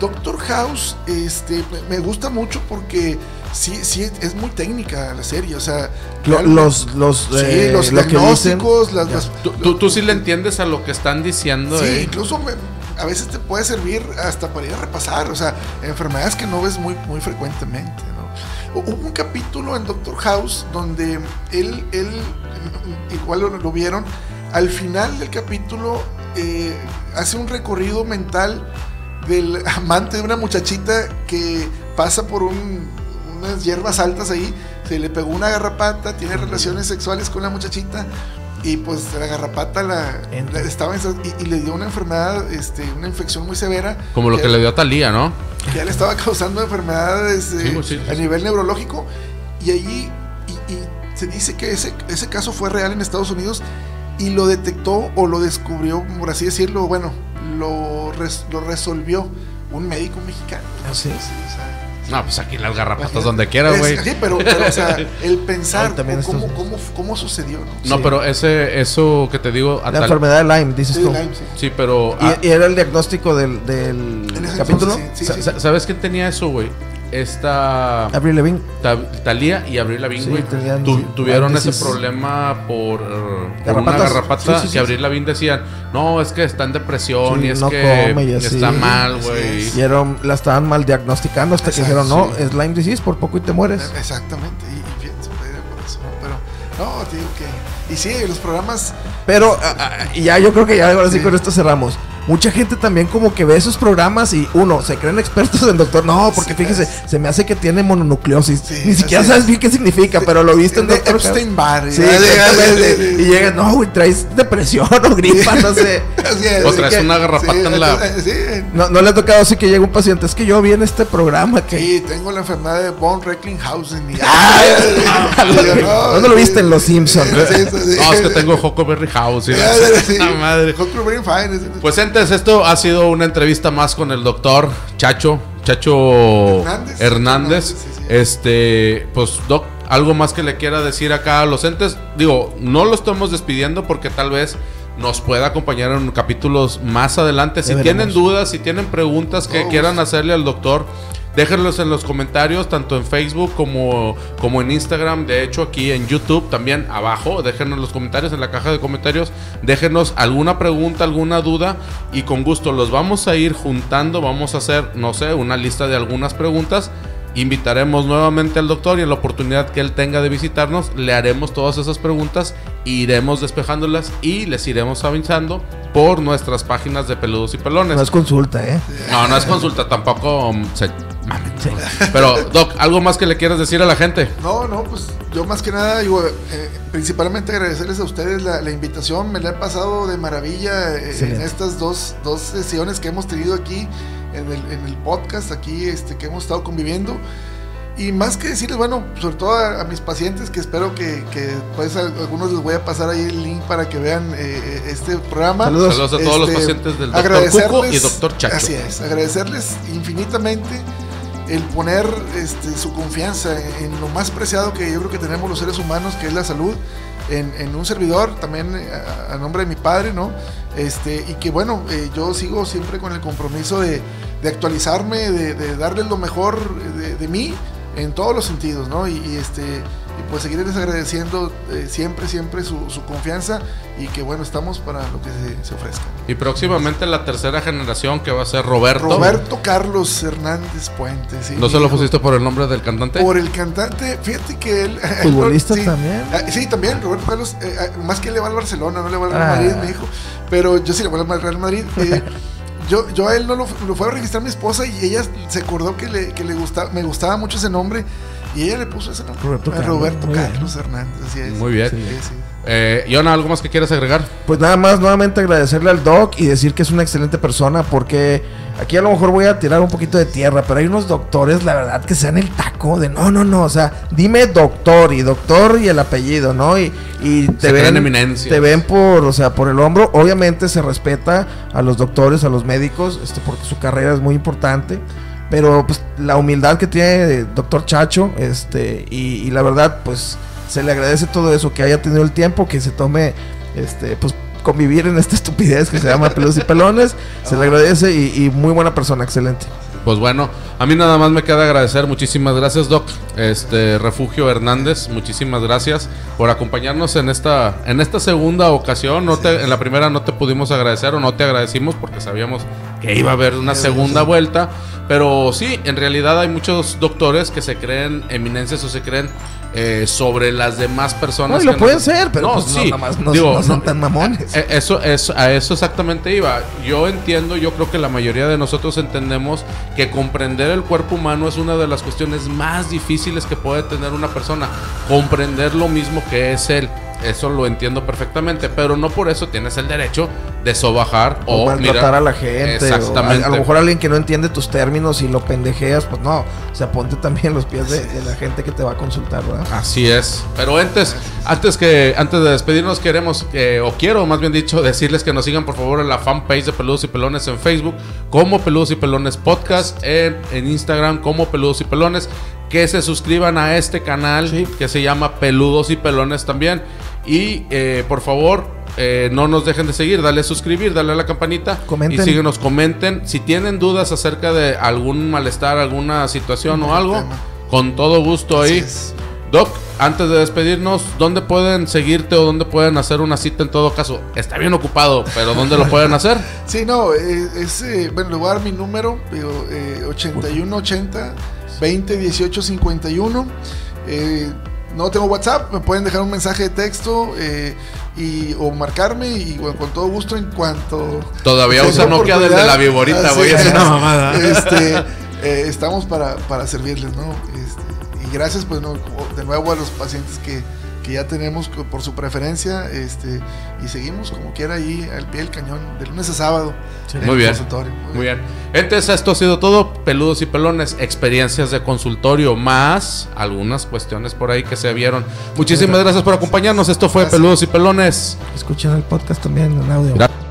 Doctor House, este, me- gusta mucho porque sí, sí, es muy técnica la serie, o sea, Lo- los los, sí, eh, los lo diagnósticos, las, Ya. las- ¿Tú, tú, tú sí le entiendes a lo que están diciendo, sí, eh? incluso me- a veces te puede servir hasta para ir a repasar, o sea, enfermedades que no ves muy, muy frecuentemente, ¿no? Hubo un capítulo en Doctor House donde él, él igual lo, lo vieron, al final del capítulo eh, hace un recorrido mental del amante de una muchachita que pasa por un- unas hierbas altas ahí, se le pegó una garrapata, tiene relaciones sexuales con la muchachita y pues la garrapata la, estaba en y, y le dio una enfermedad, este, una infección muy severa. Como lo que le dio a Talía, ¿no? que ya le estaba causando enfermedades eh, Sí, pues, sí, sí, a nivel neurológico y allí y, y se dice que ese, ese caso fue real en Estados Unidos y lo detectó o lo descubrió, por así decirlo, bueno, lo, res- lo resolvió un médico mexicano. ¿Ah, sí? o sea, No, pues aquí las garrapatas donde quiera, es- güey. Sí, pero, pero, o sea, el pensar también cómo, estos- cómo, cómo sucedió. ¿no? No, Sí. pero ese, eso que te digo, La tal- enfermedad de Lyme, dices Sí, tú. Lyme, sí. Sí, pero. ah, Y, y era el diagnóstico del, del capítulo. entonces, sí, sí, sa- sí. sa- ¿Sabes quién tenía eso, güey? Esta. Avril Lavigne. Ta- Talía y Abril Lavigne, Sí, güey, tenían- tu- sí, tuvieron antes ese sí. problema por, por una garrapata Sí, sí, sí, que Abril sí. Lavigne decían, no, es que está en depresión Sí, y es no que come y así. está mal, güey. es. Y era- la estaban mal diagnosticando hasta que dijeron, no, sí. es Lyme disease, por poco y te mueres. Exactamente, y, y fíjense, puede por eso, pero no, te digo que. Y sí, los programas Pero, ah, y ya yo creo que ya ahora sí Sí. con esto cerramos. Mucha gente también como que ve esos programas y uno, se creen expertos en doctor. No, porque Sí, fíjese, es- se me hace que tiene mononucleosis. Sí, Ni siquiera sabes es. bien qué significa, pero lo viste en doctor. Epstein Barr. Sí. Y llegas, no, güey, traes depresión o gripa, no sé. Así es, O traes que- una garrapata sí, en la- No, no le ha tocado así que llega un paciente. Es que yo vi en este programa que. sí, tengo la enfermedad de von Recklinghausen. Y, <laughs> <laughs> ¿Dónde lo viste en Los Simpsons? Sí, sí, sí. No, es que tengo Huckleberry House. y la- <laughs> Sí. Ah, madre. Huckleberry Fine, es- Pues ente, esto ha sido una entrevista más con el doctor Chacho, Chacho Hernández. Hernández. Hernández, sí, sí. Este, pues, doc, algo más que le quiera decir acá a los entes. Digo, no lo estamos despidiendo porque tal vez nos pueda acompañar en capítulos más adelante. Si tienen dudas, si tienen preguntas que Oh, quieran hacerle al doctor, déjenlos en los comentarios, tanto en Facebook como, como en Instagram. De hecho, aquí en YouTube también abajo, déjenos en los comentarios, en la caja de comentarios, déjenos alguna pregunta, alguna duda y con gusto los vamos a ir juntando. Vamos a hacer, no sé, una lista de algunas preguntas. Invitaremos nuevamente al doctor y en la oportunidad que él tenga de visitarnos, le haremos todas esas preguntas, iremos despejándolas y les iremos avanzando por nuestras páginas de peludos y pelones. No es consulta, ¿eh? No, no es consulta, tampoco um, se mamen. Pero, Doc, ¿algo más que le quieras decir a la gente? No, no, pues yo más que nada, digo, eh, principalmente agradecerles a ustedes la, la invitación, me la he pasado de maravilla eh, en estas dos, dos sesiones que hemos tenido aquí en el, en el podcast, aquí este, que hemos estado conviviendo. Y más que decirles, bueno, sobre todo a, a mis pacientes, que espero que, que pues a algunos les voy a pasar ahí el link para que vean eh, este programa. Saludos. Saludos a todos los Este, pacientes del doctor agradecerles- Cuco y doctor Chacho. Así es, agradecerles infinitamente el poner este, su confianza en lo más preciado que yo creo que tenemos los seres humanos, que es la salud, en, un servidor, también eh, a, nombre de mi padre, ¿no? Este, y que bueno, eh, yo sigo siempre con el compromiso de, de actualizarme, de, de darles lo mejor de, de mí en todos los sentidos, ¿no? Y, este, y pues seguirles agradeciendo eh, siempre, siempre su, su confianza y que bueno, estamos para lo que se, se ofrezca. Y próximamente la tercera generación que va a ser Roberto. Roberto Carlos Hernández Puentes. sí, ¿No se lo pusiste por el nombre del cantante? Por el cantante, fíjate que él. <laughs> Futbolista sí. también. Ah, Sí, también, Roberto Carlos. eh, ah, más que le va al Barcelona, no le va al Real Ah. Madrid, me dijo. Pero yo sí le voy al Real Madrid. eh, <laughs> yo, yo a él no lo, lo fue a registrar mi esposa y ella se acordó que le, que le gustaba, me gustaba mucho ese nombre. Y ella le puso ese nombre. Roberto Carlos, Roberto Hernández, así es. Muy bien. Sí, sí. Eh, Yona, ¿algo más que quieras agregar? Pues nada más, nuevamente agradecerle al Doc y decir que es una excelente persona porque aquí a lo mejor voy a tirar un poquito de tierra, pero hay unos doctores, la verdad, que se dan el taco de no, no, no, o sea, dime doctor y doctor y el apellido, ¿no? Y, y te Se ven, te ven por, o sea, por el hombro. Obviamente se respeta a los doctores, a los médicos, este, porque su carrera es muy importante. Pero pues la humildad que tiene doctor Chacho, este, y, y la verdad, pues se le agradece todo eso, que haya tenido el tiempo, que se tome, este, pues convivir en esta <laughs> estupidez que se llama pelos y pelones. Se le agradece y, y muy buena persona, excelente. Pues bueno, a mí nada más me queda agradecer. Muchísimas gracias, Doc. Este Refugio Hernández, muchísimas gracias por acompañarnos en esta en esta segunda ocasión. No te, en la primera no te pudimos agradecer o no te agradecimos porque sabíamos que iba a haber una segunda vuelta. Pero sí, en realidad hay muchos doctores que se creen eminencias o se creen eh, sobre las demás personas. No, y lo que pueden ser, pero pues no, sí. nada más no- Digo, no son no, tan mamones. eh, Eso, eso, a eso exactamente iba. Yo entiendo, yo creo que la mayoría de nosotros entendemos que comprender el cuerpo humano es una de las cuestiones más difíciles que puede tener una persona. Comprender lo mismo que es él. Eso lo entiendo perfectamente, pero no por eso tienes el derecho de sobajar O, o, maltratar mira, a la gente. Exactamente. a, a lo mejor alguien que no entiende tus términos y lo pendejeas, pues no. O sea, ponte también los pies de, de la gente que te va a consultar, ¿verdad? Así es. Pero antes, antes que antes de despedirnos queremos que o quiero más bien dicho decirles que nos sigan por favor en la fanpage de Peludos y Pelones en Facebook como Peludos y Pelones Podcast en, en Instagram como Peludos y Pelones que se suscriban a este canal Sí. que se llama Peludos y Pelones también y eh, por favor eh, no nos dejen de seguir, dale a suscribir, dale a la campanita Comenten. y síguenos, comenten. Si tienen dudas acerca de algún malestar, alguna situación o algo, tema. con todo gusto Así ahí. es. Doc, antes de despedirnos, ¿dónde pueden seguirte o dónde pueden hacer una cita en todo caso? Está bien ocupado, pero ¿dónde lo pueden hacer? <laughs> Sí, no, eh, es, eh, bueno, le voy a dar mi número, eh, 8180 20 18 51. No tengo WhatsApp, me pueden dejar un mensaje de texto eh, y, o marcarme y bueno, con todo gusto en cuanto... Todavía usa Nokia desde la viborita, güey, es. una <laughs> mamada. Este, eh, estamos para, para servirles, ¿no? Este, y gracias, pues, no, de nuevo a los pacientes que, que ya tenemos por su preferencia, este, y seguimos como quiera ahí al pie del cañón, de lunes a sábado. Muy bien. consultorio. Muy bien. Entonces, esto ha sido todo. Peludos y pelones, experiencias de consultorio, más algunas cuestiones por ahí que se vieron. Muchísimas gracias por acompañarnos. Esto fue Gracias. Peludos y Pelones. Escuchen el podcast también en audio. Gracias.